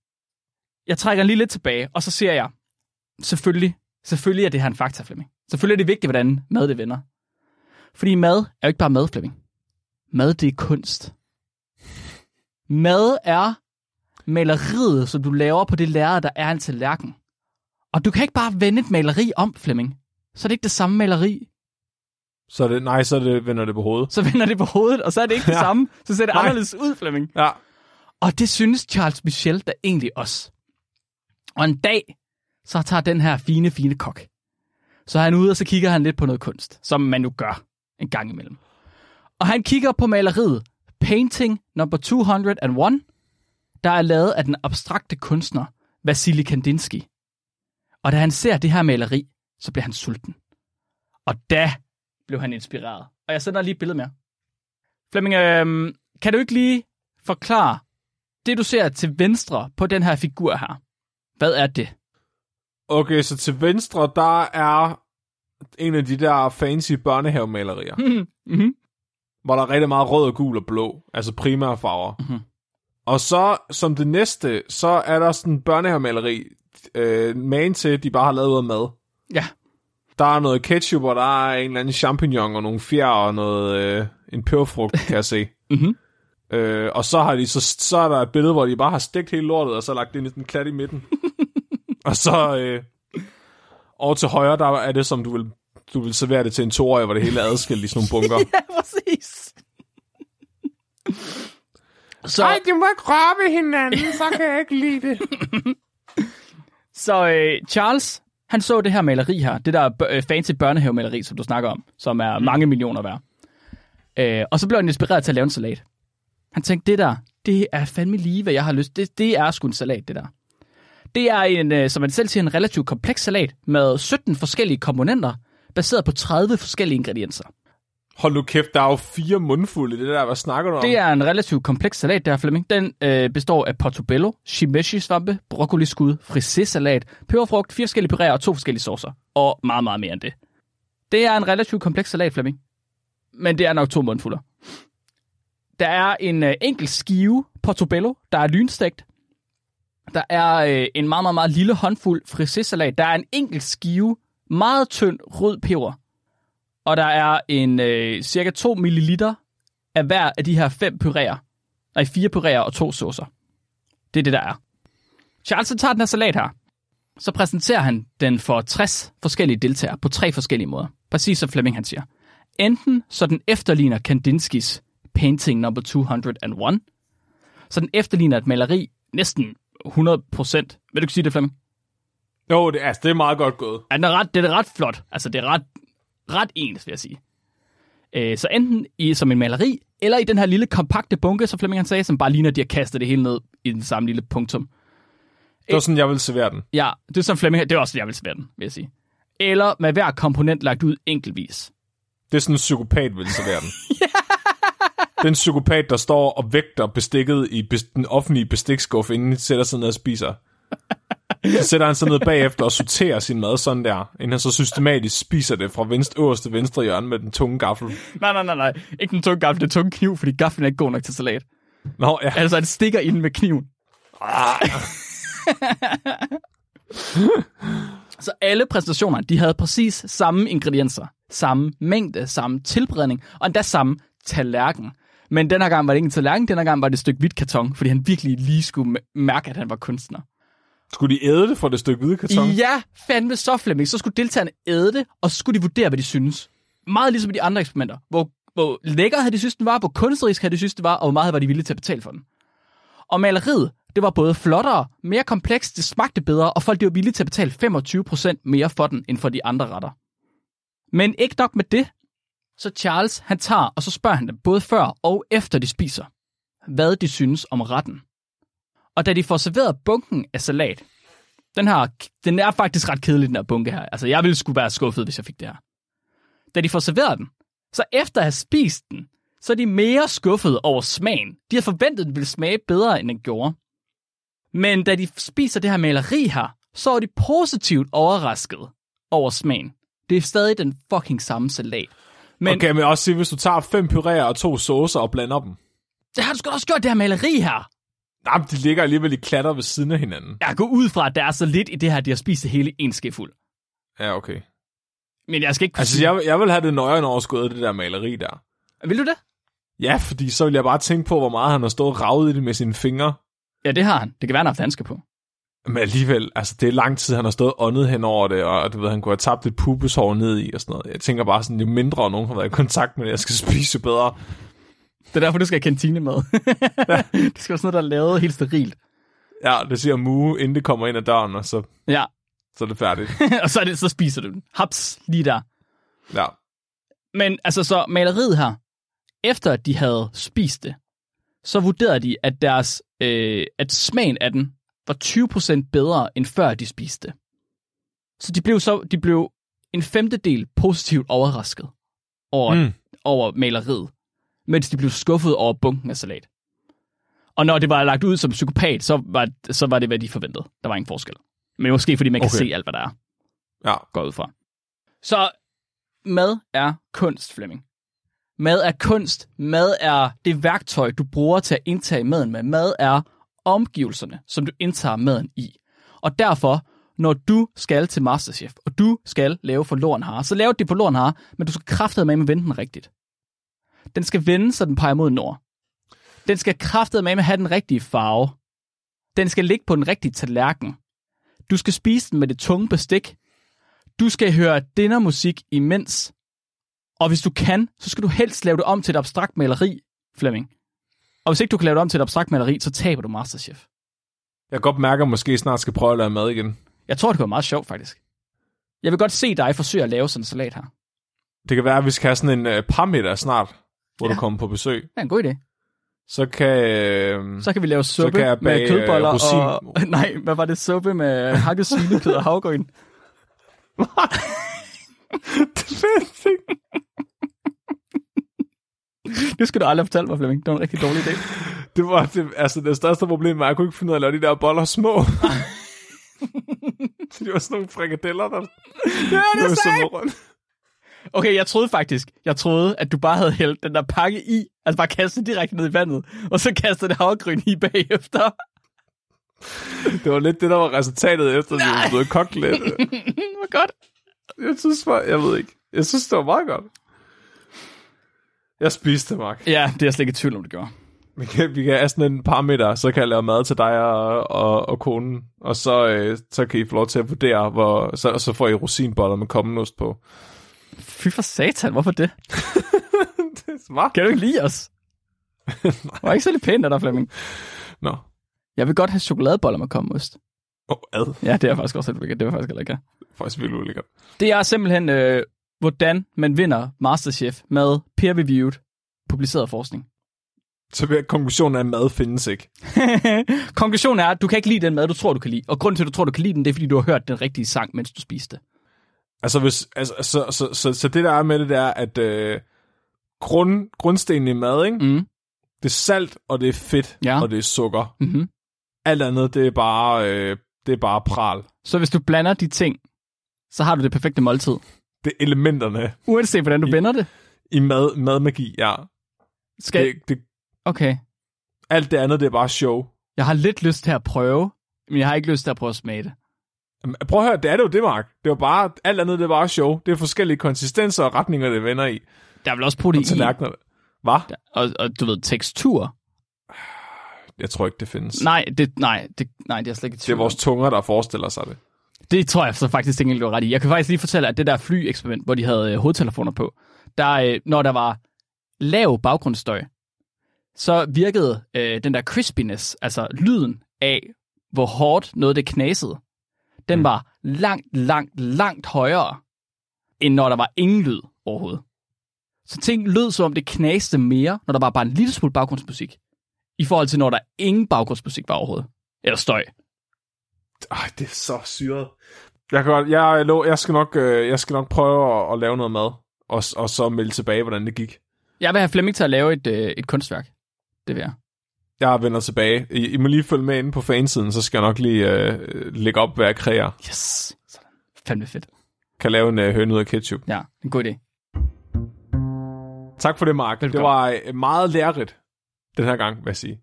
Jeg trækker lige lidt tilbage, og så ser jeg, selvfølgelig, selvfølgelig er det her en fakta, Flemming. Selvfølgelig er det vigtigt, hvordan mad det vender. Fordi mad er jo ikke bare mad, Flemming. Mad, det er kunst. Mad er maleriet, som du laver på det lærred, der er en tallerken. Og du kan ikke bare vende et maleri om, Flemming. Så er det ikke det samme maleri. Så er det, nej, så det, vender det på hovedet. Så vender det på hovedet, og så er det ikke det ja. samme. Så ser det nej. anderledes ud, Flemming. Ja. Og det synes Charles Michel da egentlig også. Og en dag, så tager den her fine, fine kok. Så er han ude, og så kigger han lidt på noget kunst, som man nu gør en gang imellem. Og han kigger på maleriet Painting number 201, der er lavet af den abstrakte kunstner Vasily Kandinsky. Og da han ser det her maleri, så bliver han sulten. Og da blev han inspireret. Og jeg sender lige et billede mere. Flemming, øh, kan du ikke lige forklare det, du ser til venstre på den her figur her? Hvad er det? Okay, så til venstre, der er en af de der fancy børnehavemalerier. Mm-hmm. Hvor der er rigtig meget rød og gul og blå. Altså primære farver. Mm-hmm. Og så, som det næste, så er der sådan en børnehavemaleri, øh, magen til, de bare har lavet ud af mad. Ja. Der er noget ketchup, og der er en eller anden champignon, og nogle fjer, og noget, øh, en peberfrugt, kan jeg se. Mhm. øh, og så, har de, så, så er der et billede, hvor de bare har stegt hele lortet, og så lagt det i en klat i midten. og så øh, over til højre, der er det, som du vil, du vil servere det til en toårig, hvor det hele er adskilt i sådan nogle bunker. ja, præcis. Så, Ej, de må ikke røre hinanden, så kan jeg ikke lide det. så øh, Charles, han så det her maleri her, det der øh, fancy børnehavemaleri, som du snakker om, som er mm. mange millioner værd. Øh, og så blev han inspireret til at lave en salat. Han tænkte, det der, det er fandme lige, hvad jeg har lyst Det, det er sgu en salat, det der. Det er en, øh, som man selv siger, en relativt kompleks salat med 17 forskellige komponenter, baseret på 30 forskellige ingredienser. Hold nu kæft, der er jo fire mundfulde i det der. Hvad snakker du om? Det er en relativt kompleks salat, der Flemming. Den øh, består af portobello, shimeji-svampe, broccoliskud, frisé-salat, peberfrugt, fire forskellige puréer og to forskellige saucer. Og meget, meget mere end det. Det er en relativt kompleks salat, Flemming. Men det er nok to mundfulder. Der er en øh, enkelt skive portobello, der er lynstegt. Der er øh, en meget, meget, meget lille håndfuld frisé-salat. Der er en enkelt skive, meget tynd rød peber. Og der er en øh, cirka 2 ml af hver af de her fem puréer. Nej, fire puréer og to saucer. Det er det, der er. Charles tager den her salat her. Så præsenterer han den for 60 forskellige deltagere på tre forskellige måder. Præcis som Fleming han siger. Enten så den efterligner Kandinskis Painting number 201, så den efterligner et maleri næsten 100%. Vil du ikke sige det, Flemming? Jo, det, altså, det er meget godt gået. Ja, den er ret, det er ret flot. Altså, det er ret, ret ens, vil jeg sige. Øh, så enten i, som en maleri, eller i den her lille kompakte bunke, som Flemming han sagde, som bare ligner, at de har kastet det hele ned i den samme lille punktum. Det var sådan, jeg vil servere den. Ja, det er som Flemming, det er også, sådan, jeg vil servere den, vil jeg sige. Eller med hver komponent lagt ud enkeltvis. Det er sådan en psykopat vil servere den. Den psykopat, der står og vægter bestikket i den offentlige bestikskuffe, inden han sætter sig ned og spiser. Så sætter han sig ned bagefter og sorterer sin mad sådan der, inden han så systematisk spiser det fra venstre, øverste venstre hjørne med den tunge gaffel. Nej, nej, nej, nej. Ikke den tunge gaffel, det er tunge kniv, fordi gaflen er ikke god nok til salat. Nå, ja. Altså, det stikker ind med kniven. Så alle præstationer, de havde præcis samme ingredienser, samme mængde, samme tilberedning, og endda samme tallerken. Men den her gang var det ikke en tallerken, den her gang var det et stykke hvidt karton, fordi han virkelig lige skulle mærke, at han var kunstner. Skulle de æde det for det stykke hvide karton? Ja, fandme så Flemming. Så skulle deltagerne æde det, og så skulle de vurdere, hvad de synes. Meget ligesom i de andre eksperimenter. Hvor, hvor lækker havde de synes, den var, hvor kunstnerisk havde de synes, det var, og hvor meget var de villige til at betale for den. Og maleriet, det var både flottere, mere komplekst, det smagte bedre, og folk de var villige til at betale 25% mere for den, end for de andre retter. Men ikke nok med det. Så Charles, han tager, og så spørger han dem både før og efter de spiser, hvad de synes om retten. Og da de får serveret bunken af salat, den her, den er faktisk ret kedelig, den her bunke her. Altså, jeg ville skulle være skuffet, hvis jeg fik det her. Da de får serveret den, så efter at have spist den, så er de mere skuffet over smagen. De har forventet, at den ville smage bedre, end den gjorde. Men da de spiser det her maleri her, så er de positivt overrasket over smagen. Det er stadig den fucking samme salat. Men, okay, men også sige, hvis du tager fem puréer og to saucer og blander dem. Det har du sgu også gjort, det her maleri her. Nej, de ligger alligevel i klatter ved siden af hinanden. Jeg går ud fra, at der er så lidt i det her, de har spist det hele en skefuld. Ja, okay. Men jeg skal ikke... Altså, jeg, jeg vil have det nøjere overskuddet, det der maleri der. Vil du det? Ja, fordi så vil jeg bare tænke på, hvor meget han har stået og ravet i det med sine fingre. Ja, det har han. Det kan være, han har haft på. Men alligevel, altså det er lang tid, han har stået åndet hen over det, og du ved, han kunne have tabt et pubeshår ned i og sådan noget. Jeg tænker bare sådan, jo mindre nogen har været i kontakt med det, jeg skal spise bedre. Det er derfor, du skal have kantine med. ja. det skal være sådan noget, der er lavet helt sterilt. Ja, det siger Mu, inden det kommer ind ad døren, og så, ja. så er det færdigt. og så, er det, så spiser du den. Haps, lige der. Ja. Men altså så maleriet her, efter at de havde spist det, så vurderede de, at deres øh, at smagen af den var 20% bedre, end før de spiste. Så de blev, så, de blev en femtedel positivt overrasket over, mm. over maleriet, mens de blev skuffet over bunken af salat. Og når det var lagt ud som psykopat, så var, så var det, hvad de forventede. Der var ingen forskel. Men måske fordi man kan okay. se alt, hvad der er. Ja. Går ud fra. Så mad er kunst, Flemming. Mad er kunst. Mad er det værktøj, du bruger til at indtage maden med. Mad er omgivelserne, som du indtager maden i. Og derfor, når du skal til Masterchef, og du skal lave forloren har, så lav det forloren har, men du skal kraftede med med vende den rigtigt. Den skal vende, så den peger mod nord. Den skal kraftede med med have den rigtige farve. Den skal ligge på den rigtige tallerken. Du skal spise den med det tunge bestik. Du skal høre dinnermusik imens. Og hvis du kan, så skal du helst lave det om til et abstrakt maleri, Flemming. Og hvis ikke du kan lave det om til et abstrakt maleri, så taber du Masterchef. Jeg kan godt mærke, at jeg måske snart skal prøve at lave mad igen. Jeg tror, det kunne være meget sjovt, faktisk. Jeg vil godt se dig forsøge at lave sådan en salat her. Det kan være, at vi skal have sådan en uh, parmiddag snart, hvor ja. du kommer på besøg. Det er en god idé. Så kan... Øh, så kan vi lave suppe bage, med kødboller rosin. og... Nej, hvad var det? Suppe med hakket svinekød og havgryn. det findes ikke. Det skulle du aldrig have fortalt mig, Flemming. Det var en rigtig dårlig idé. Det var det, altså det største problem, var, at jeg kunne ikke finde ud af at lave de der boller små. det var sådan nogle frikadeller, der... Ja, det er sandt! Okay, jeg troede faktisk, jeg troede, at du bare havde hældt den der pakke i, altså bare kastet direkte ned i vandet, og så kastet det havgryn i bagefter. Det var lidt det, der var resultatet efter, at det var blevet kogt lidt. var godt. Jeg synes bare, jeg ved ikke. Jeg synes, det var meget godt. Jeg spiste det, Mark. Ja, det er jeg slet ikke i tvivl om, det gjorde. Vi kan, vi kan have sådan en par meter, så kan jeg lave mad til dig og, og, og konen, og så, øh, så kan I få lov til at vurdere, hvor, så, så får I rosinboller med kommenost på. Fy for satan, hvorfor det? det er smart. Kan du ikke lide os? det var ikke så lidt pænt af dig, Flemming. Nå. Jeg vil godt have chokoladeboller med kommenost. Åh, oh, ad. Ja, det er faktisk også lidt Det var faktisk lækkert. Faktisk virkelig ulækkert. Det er simpelthen, øh, hvordan man vinder Masterchef med peer-reviewed publiceret forskning. Så konklusionen er, at mad findes ikke. konklusionen er, at du kan ikke lide den mad, du tror, du kan lide. Og grunden til, at du tror, du kan lide den, det er, fordi du har hørt den rigtige sang, mens du spiste. Altså, hvis, altså så, så, så, så, det der er med det, der er, at øh, grund, grundstenen i mad, ikke? Mm. det er salt, og det er fedt, ja. og det er sukker. Mm-hmm. Alt andet, det er bare, øh, det er bare pral. Så hvis du blander de ting, så har du det perfekte måltid. Det er elementerne. Uanset hvordan du I, vender det? I mad, madmagi, ja. Skal... Det, det, okay. Alt det andet, det er bare show. Jeg har lidt lyst til at prøve, men jeg har ikke lyst til at prøve at smage det. Prøv at høre, det er det jo det, Mark. Det er bare, alt andet det er bare show. Det er forskellige konsistenser og retninger, det vender i. Der er vel også protein i. Hvad? Og, og du ved, tekstur. Jeg tror ikke, det findes. Nej, det, nej, det, nej, det er slet ikke Det er vores tunger, der forestiller sig det. Det tror jeg så faktisk ikke, du ret i. Jeg kan faktisk lige fortælle, at det der fly-eksperiment, hvor de havde øh, hovedtelefoner på, der, øh, når der var lav baggrundsstøj, så virkede øh, den der crispiness, altså lyden af, hvor hårdt noget det knasede, den mm. var langt, langt, langt højere, end når der var ingen lyd overhovedet. Så ting lød som om det knaste mere, når der var bare en lille smule baggrundsmusik, i forhold til når der ingen baggrundsmusik var overhovedet. Eller støj. Ej, det er så syret. Jeg, kan godt, jeg, jeg, skal nok, øh, jeg skal nok prøve at, at lave noget mad, og, og så melde tilbage, hvordan det gik. Jeg vil have Flemming til at lave et, øh, et kunstværk. Det vil jeg. Jeg vender tilbage. I, I må lige følge med inde på fansiden, så skal jeg nok lige øh, lægge op, hvad jeg kreerer. Yes! Sådan. Fandme fedt. Kan lave en øh, høne ud af ketchup. Ja, en god idé. Tak for det, Mark. Velkommen. Det var øh, meget lærerigt den her gang, vil jeg sige.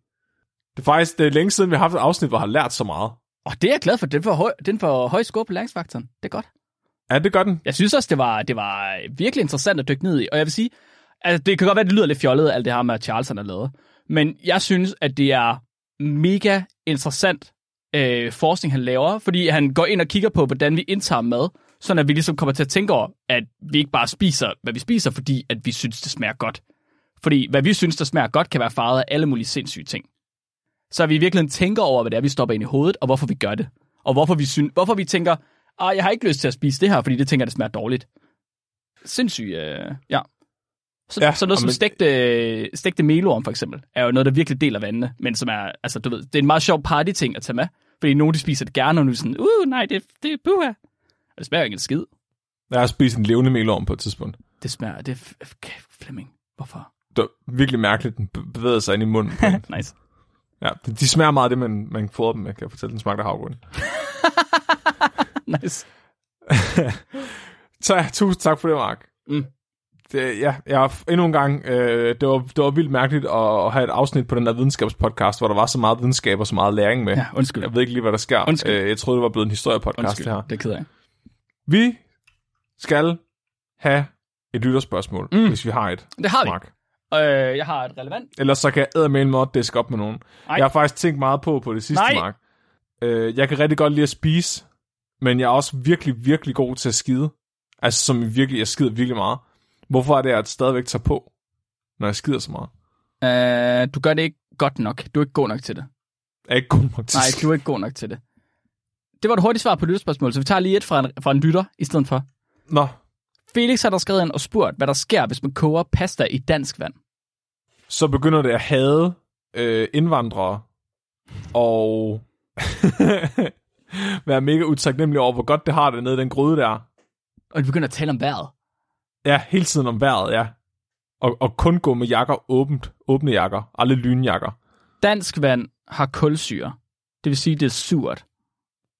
Det er faktisk det er længe siden, vi har haft et afsnit, hvor jeg har lært så meget. Og det er jeg glad for. Den får høj, den får høj score på læringsfaktoren. Det er godt. Ja, det gør den. Jeg synes også, det var, det var virkelig interessant at dykke ned i. Og jeg vil sige, altså, det kan godt være, det lyder lidt fjollet, alt det her med, at Charles har lavet. Men jeg synes, at det er mega interessant øh, forskning, han laver, fordi han går ind og kigger på, hvordan vi indtager mad, sådan at vi ligesom kommer til at tænke over, at vi ikke bare spiser, hvad vi spiser, fordi at vi synes, det smager godt. Fordi hvad vi synes, der smager godt, kan være farvet af alle mulige sindssyge ting. Så vi virkelig tænker over, hvad det er, vi stopper ind i hovedet, og hvorfor vi gør det. Og hvorfor vi, synes, hvorfor vi tænker, ah, jeg har ikke lyst til at spise det her, fordi det tænker, det smager dårligt. Sindssygt, øh, ja. Så, ja, så noget som men... stegte, stegte melorum for eksempel, er jo noget, der virkelig deler vandene, men som er, altså du ved, det er en meget sjov party-ting at tage med, fordi nogen de spiser det gerne, og nu er sådan, uh, nej, det, det er buha. Og det smager ikke en skid. Jeg har spist en levende melorum på et tidspunkt. Det smager, det er okay, Flemming. Hvorfor? Det er virkelig mærkeligt, den bevæger sig ind i munden. nice. Ja, de, de smager meget af det, man, man får dem med, kan jeg fortælle. Den smagte havgrund. nice. så tusind tak for det, Mark. Mm det, ja, jeg endnu en gang, øh, det, var, det var vildt mærkeligt at, at have et afsnit på den der videnskabspodcast, hvor der var så meget videnskab og så meget læring med. Ja, undskyld. Jeg ved ikke lige, hvad der sker. Undskyld. Øh, jeg troede, det var blevet en historiepodcast, Undskyld, det her. det er ked af. Vi skal have et lytterspørgsmål, mm. hvis vi har et. Det har vi. Mark. Øh, jeg har et relevant. Ellers så kan jeg med at diske op med nogen. Nej. Jeg har faktisk tænkt meget på på det sidste, Nej. Mark. Øh, jeg kan rigtig godt lide at spise, men jeg er også virkelig, virkelig god til at skide. Altså som virkelig, jeg skider virkelig meget. Hvorfor er det, at jeg stadigvæk tager på, når jeg skider så meget? Øh, du gør det ikke godt nok. Du er ikke god nok til det. Jeg er ikke god nok til Nej, du er ikke god nok til det. Det var et hurtigt svar på lytterspørgsmål, så vi tager lige et fra en, fra en lytter i stedet for. Nå, Felix har der skrevet ind og spurgt, hvad der sker, hvis man koger pasta i dansk vand. så begynder det at hade øh, indvandrere, og være mega utaknemmelig over, hvor godt det har det nede i den gryde der. Og vi begynder at tale om vejret. Ja, hele tiden om vejret, ja. Og, og kun gå med jakker åbent. Åbne jakker. Alle lynjakker. Dansk vand har kulsyre. Det vil sige, det er surt.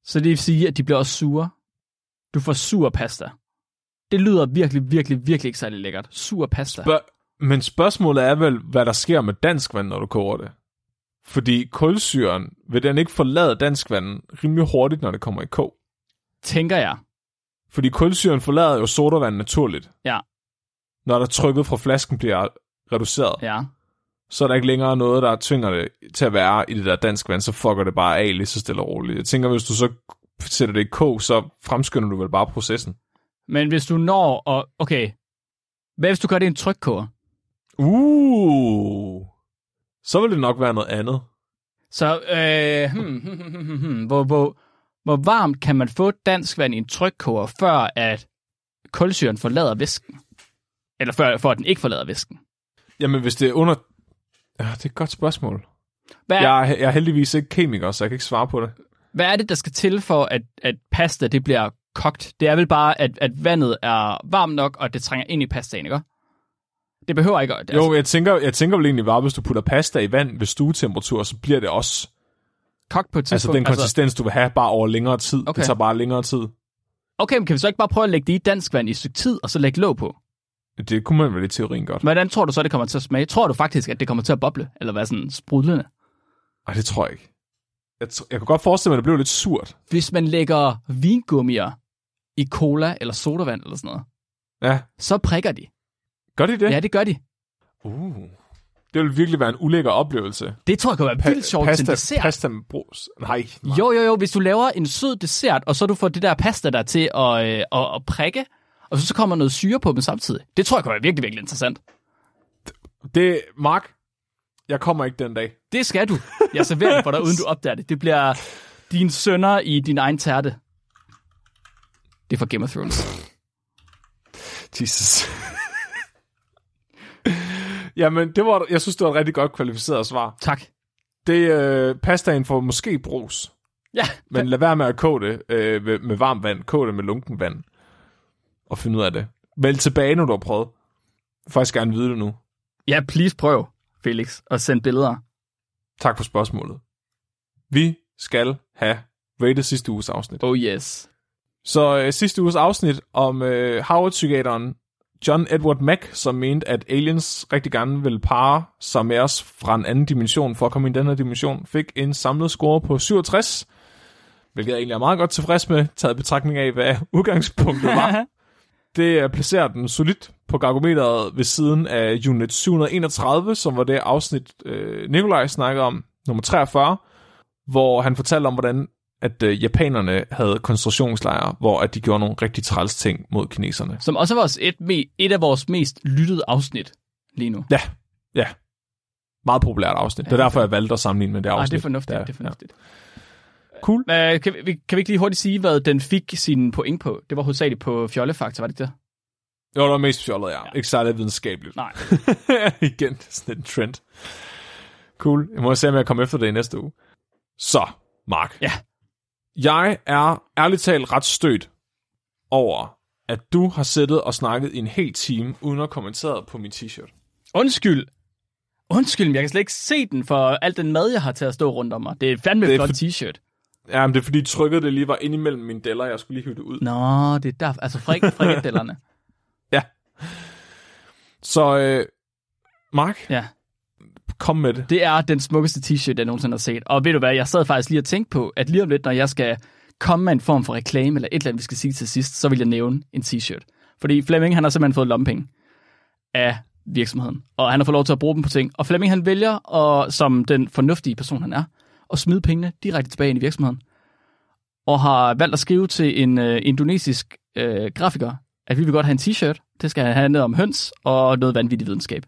Så det vil sige, at de bliver også sure. Du får sur pasta. Det lyder virkelig, virkelig, virkelig ikke særlig lækkert. Sur pasta. Spørg- men spørgsmålet er vel, hvad der sker med dansk vand, når du koger det. Fordi kulsyren, vil den ikke forlade dansk vand rimelig hurtigt, når det kommer i kog? Tænker jeg. Fordi kulsyren forlader jo sodavand naturligt. Ja. Når der trykket fra flasken bliver reduceret, Ja. så er der ikke længere noget, der tvinger det til at være i det der dansk vand, så fucker det bare af lige så stille og roligt. Jeg tænker, hvis du så sætter det i kog, så fremskynder du vel bare processen. Men hvis du når og Okay. Hvad hvis du gør det i en trykkoger? Uh, så vil det nok være noget andet. Så, øh, hmm, hmm, hmm, hmm, hmm, hvor, hvor, hvor varmt kan man få dansk vand i en trykkoger, før at kulsyren forlader væsken? Eller før, for at den ikke forlader væsken? Jamen, hvis det er under... Ja, det er et godt spørgsmål. Hvad, Jeg er, jeg er heldigvis ikke kemiker, så jeg kan ikke svare på det. hvad er det, der skal til for, at, at pasta det bliver kogt? Det er vel bare, at, at vandet er varmt nok, og det trænger ind i pastaen, ikke? Det behøver ikke... at- Jo, jeg tænker, jeg tænker vel egentlig bare, hvis du putter pasta i vand ved stuetemperatur, så bliver det også... kogt på et Altså tidspunkt. den konsistens, du vil have, bare over længere tid. Okay. Det tager bare længere tid. okay, men kan vi så ikke bare prøve at lægge det i dansk vand i et stykke tid, og så lægge låg på? Det kunne man vel i teorien godt. Hvordan tror du så, det kommer til at smage? Tror du faktisk, at det kommer til at boble, eller være sådan sprudlende? Ej, det tror jeg ikke. Jeg, tr- jeg kunne godt forestille mig, at det blev lidt surt. Hvis man lægger vingummier i cola eller sodavand eller sådan noget, Ja. så prikker de. Gør de det? Ja, det gør de. Uh. Det vil virkelig være en ulækker oplevelse. Det tror jeg kan være vildt sjovt til en dessert. Pasta med brus. Nej. nej. Jo, jo, jo. Hvis du laver en sød dessert, og så du får det der pasta der til at, øh, at, at prikke, og så, så kommer noget syre på dem samtidig. Det tror jeg kan være virkelig, virkelig interessant. Det, Mark, jeg kommer ikke den dag. Det skal du. Jeg serverer det for dig, uden du opdager det. Det bliver dine sønner i din egen tærte. Det er for Game of Thrones. Jesus. Jamen, det var, jeg synes, det var et rigtig godt kvalificeret svar. Tak. Det øh, pastaen får måske brus, Ja, men lad være med at koge det øh, med, med varmt vand. Kog det med lunken vand. Og finde ud af det. Vælg tilbage, når du har prøvet. Jeg vil faktisk gerne vide det nu. ja please prøv, Felix, og send billeder. Tak for spørgsmålet. Vi skal have rated sidste uges afsnit. Oh yes. Så øh, sidste uges afsnit om øh, Howard-psykiateren John Edward Mack, som mente, at aliens rigtig gerne ville parre sig med os fra en anden dimension for at komme i den her dimension, fik en samlet score på 67, hvilket jeg egentlig er meget godt tilfreds med, taget betragtning af, hvad udgangspunktet var. Det øh, placerer den solidt på gargometeret ved siden af Unit 731, som var det afsnit, øh, Nikolaj snakkede om, nummer 43, hvor han fortalte om, hvordan at øh, japanerne havde koncentrationslejre, hvor at de gjorde nogle rigtig træls ting mod kineserne. Som også vores et, et af vores mest lyttede afsnit lige nu. Ja, ja. Meget populært afsnit. Det er derfor, jeg valgte at sammenligne med det Ah, afsnit. det er fornuftigt. Der, det er fornuftigt. Ja. Cool. Men, kan, vi, kan vi ikke lige hurtigt sige, hvad den fik sin point på? Det var hovedsageligt på fjollefaktor, var det ikke det? Jo, det var mest fjollet, ja. ja. Ikke særlig videnskabeligt. Nej. Igen, sådan en trend. Cool. Jeg må se, om jeg kommer efter det i næste uge. Så, Mark. Ja. Jeg er ærligt talt ret stødt over, at du har siddet og snakket i en hel time, uden at kommentere på min t-shirt. Undskyld. Undskyld, men jeg kan slet ikke se den for alt den mad, jeg har til at stå rundt om mig. Det er fandme Det et er flot for- t-shirt. Ja, men det er fordi trykket det lige var inde imellem mine deller, jeg skulle lige hive det ud. Nå, det er der. Altså frik, frikadellerne. Ja. Så, øh, Mark, Ja kom med det. Det er den smukkeste t-shirt, jeg nogensinde har set. Og ved du hvad, jeg sad faktisk lige og tænkte på, at lige om lidt, når jeg skal komme med en form for reklame, eller et eller andet, vi skal sige til sidst, så vil jeg nævne en t-shirt. Fordi Flemming, han har simpelthen fået lompenge af virksomheden, og han har fået lov til at bruge dem på ting. Og Flemming, han vælger, og, som den fornuftige person han er, at smide pengene direkte tilbage ind i virksomheden. Og har valgt at skrive til en øh, indonesisk øh, grafiker, at vi vil godt have en t-shirt. Det skal handle om høns og noget vanvittig videnskab.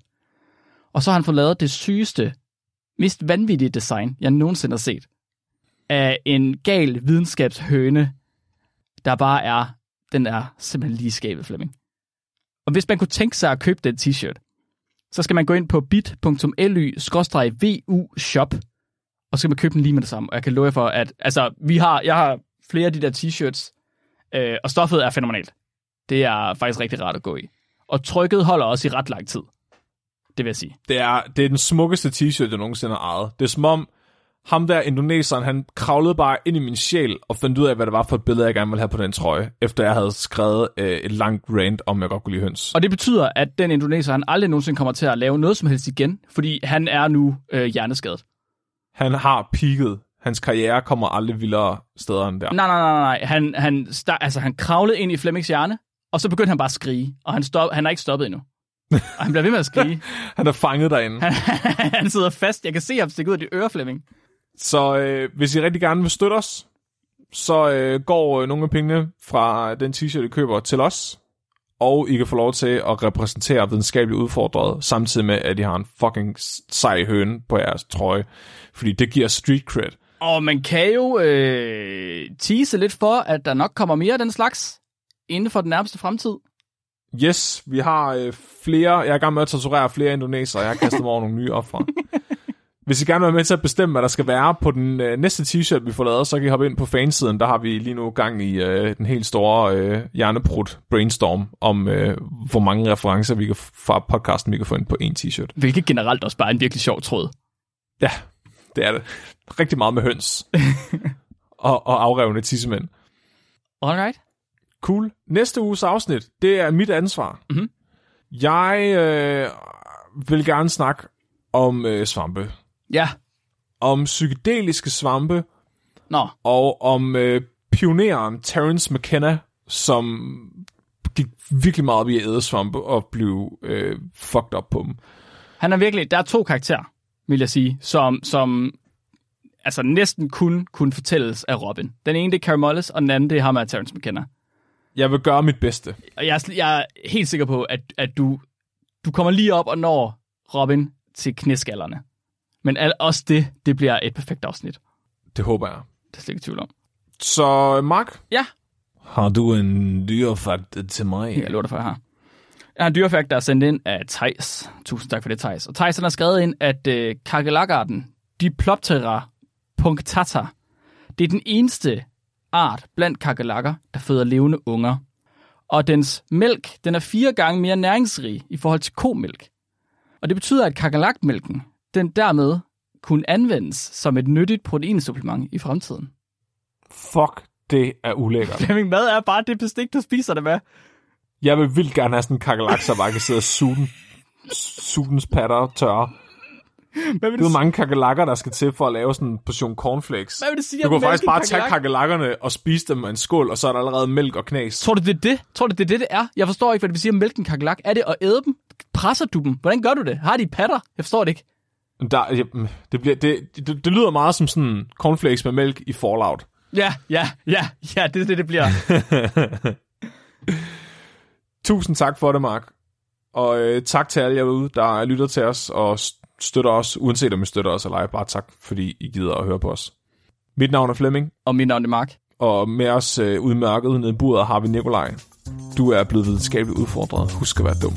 Og så har han fået lavet det sygeste, mest vanvittige design, jeg nogensinde har set. Af en gal videnskabshøne, der bare er, den er simpelthen lige skabet, Flemming. Og hvis man kunne tænke sig at købe den t-shirt, så skal man gå ind på bit.ly-vu shop, og så skal man købe den lige med det samme. Og jeg kan love jer for, at altså, vi har, jeg har flere af de der t-shirts, øh, og stoffet er fænomenalt. Det er faktisk rigtig rart at gå i. Og trykket holder også i ret lang tid. Det vil jeg sige. Det er, det er den smukkeste t-shirt, jeg nogensinde har ejet. Det er som om, ham der indoneseren, han kravlede bare ind i min sjæl og fandt ud af, hvad det var for et billede, jeg gerne ville have på den trøje, efter jeg havde skrevet øh, et langt rant om, jeg godt kunne lide høns. Og det betyder, at den indoneser, han aldrig nogensinde kommer til at lave noget som helst igen, fordi han er nu øh, hjerneskadet. Han har peaked. Hans karriere kommer aldrig vildere steder end der. Nej, nej, nej, nej. Han, han, altså, han kravlede ind i Flemmings hjerne, og så begyndte han bare at skrige, og han, stop, han er ikke stoppet endnu. Og han bliver ved med at skrige. han er fanget derinde. Han, han sidder fast. Jeg kan se ham stikke ud af dit øre, Flemming. Så øh, hvis I rigtig gerne vil støtte os, så øh, går øh, nogle af pengene fra den t-shirt, I køber, til os. Og I kan få lov til at repræsentere videnskabeligt udfordret, samtidig med, at I har en fucking sej høne på jeres trøje. Fordi det giver street cred. Og man kan jo øh, tease lidt for, at der nok kommer mere af den slags inden for den nærmeste fremtid. Yes, vi har øh, flere. Jeg er i gang med at torturere flere indonesere. Jeg har kastet mig over nogle nye ofre. Hvis I gerne vil være med til at bestemme, hvad der skal være på den øh, næste t-shirt, vi får lavet, så kan I hoppe ind på fansiden. Der har vi lige nu gang i øh, den helt store øh, hjerneprut brainstorm om, øh, hvor mange referencer vi kan fra podcasten, vi kan få ind på en t-shirt. Hvilket generelt også bare er en virkelig sjov tråd. Ja, det er det. Rigtig meget med høns. og, og afrevne tissemænd. Alright. Cool. Næste uges afsnit, det er mit ansvar. Mhm. Jeg øh, vil gerne snakke om øh, svampe. Ja. Om psykedeliske svampe, Nå, og om øh, pioneren Terence McKenna, som gik virkelig meget op i at æde svampe og blev øh, fucked up på dem. han er virkelig... Der er to karakterer, vil jeg sige, som, som altså næsten kun kunne fortælles af Robin. Den ene, det er Carey Mullis, og den anden, det er ham af Terence McKenna. Jeg vil gøre mit bedste. Og jeg, er jeg er helt sikker på, at, at du, du kommer lige op og når Robin til knæskallerne. Men al, også det, det bliver et perfekt afsnit. Det håber jeg. Det er slet ikke tvivl om. Så Mark, Ja, har du en dyrefakt til mig? jeg lover dig for, jeg har. Jeg har en dyrefakt, der er sendt ind af Thijs. Tusind tak for det, Thijs. Og Thijs han har skrevet ind, at øh, kakelakarten Diploptera punctata, det er den eneste art blandt kakelakker, der føder levende unger. Og dens mælk, den er fire gange mere næringsrig i forhold til komælk. Og det betyder, at kakelakmælken, den dermed kunne anvendes som et nyttigt proteinsupplement i fremtiden. Fuck, det er ulækkert. Flemming, hvad er bare det bestik, du spiser det med? Jeg vil vildt gerne have sådan en kakelak, så bare kan sidde og suge den. Suge dens patter tørre. Hvad vil Det er jo mange kakelakker, der skal til for at lave sådan en portion cornflakes. Hvad vil det sige? Du kan faktisk bare tage kakelak? kakelakkerne og spise dem med en skål, og så er der allerede mælk og knas. Tror du, det er det? Tror du, det er det, det er? Jeg forstår ikke, hvad det vil sige at mælke en kakelak. Er det at æde dem? Presser du dem? Hvordan gør du det? Har de patter? Jeg forstår det ikke. Der, ja, mm, det, bliver, det, det, det lyder meget som sådan cornflakes med mælk i Fallout. Ja, ja, ja, ja, det er det, det bliver. Tusind tak for det, Mark. Og øh, tak til alle jer ude, der lytter til os og støtter os, uanset om I støtter os eller ej. Bare tak, fordi I gider at høre på os. Mit navn er Flemming, Og mit navn er Mark. og med os øh, udmærket nede i buret har vi Nikolaj. Du er blevet videnskabeligt udfordret. Husk at være dum.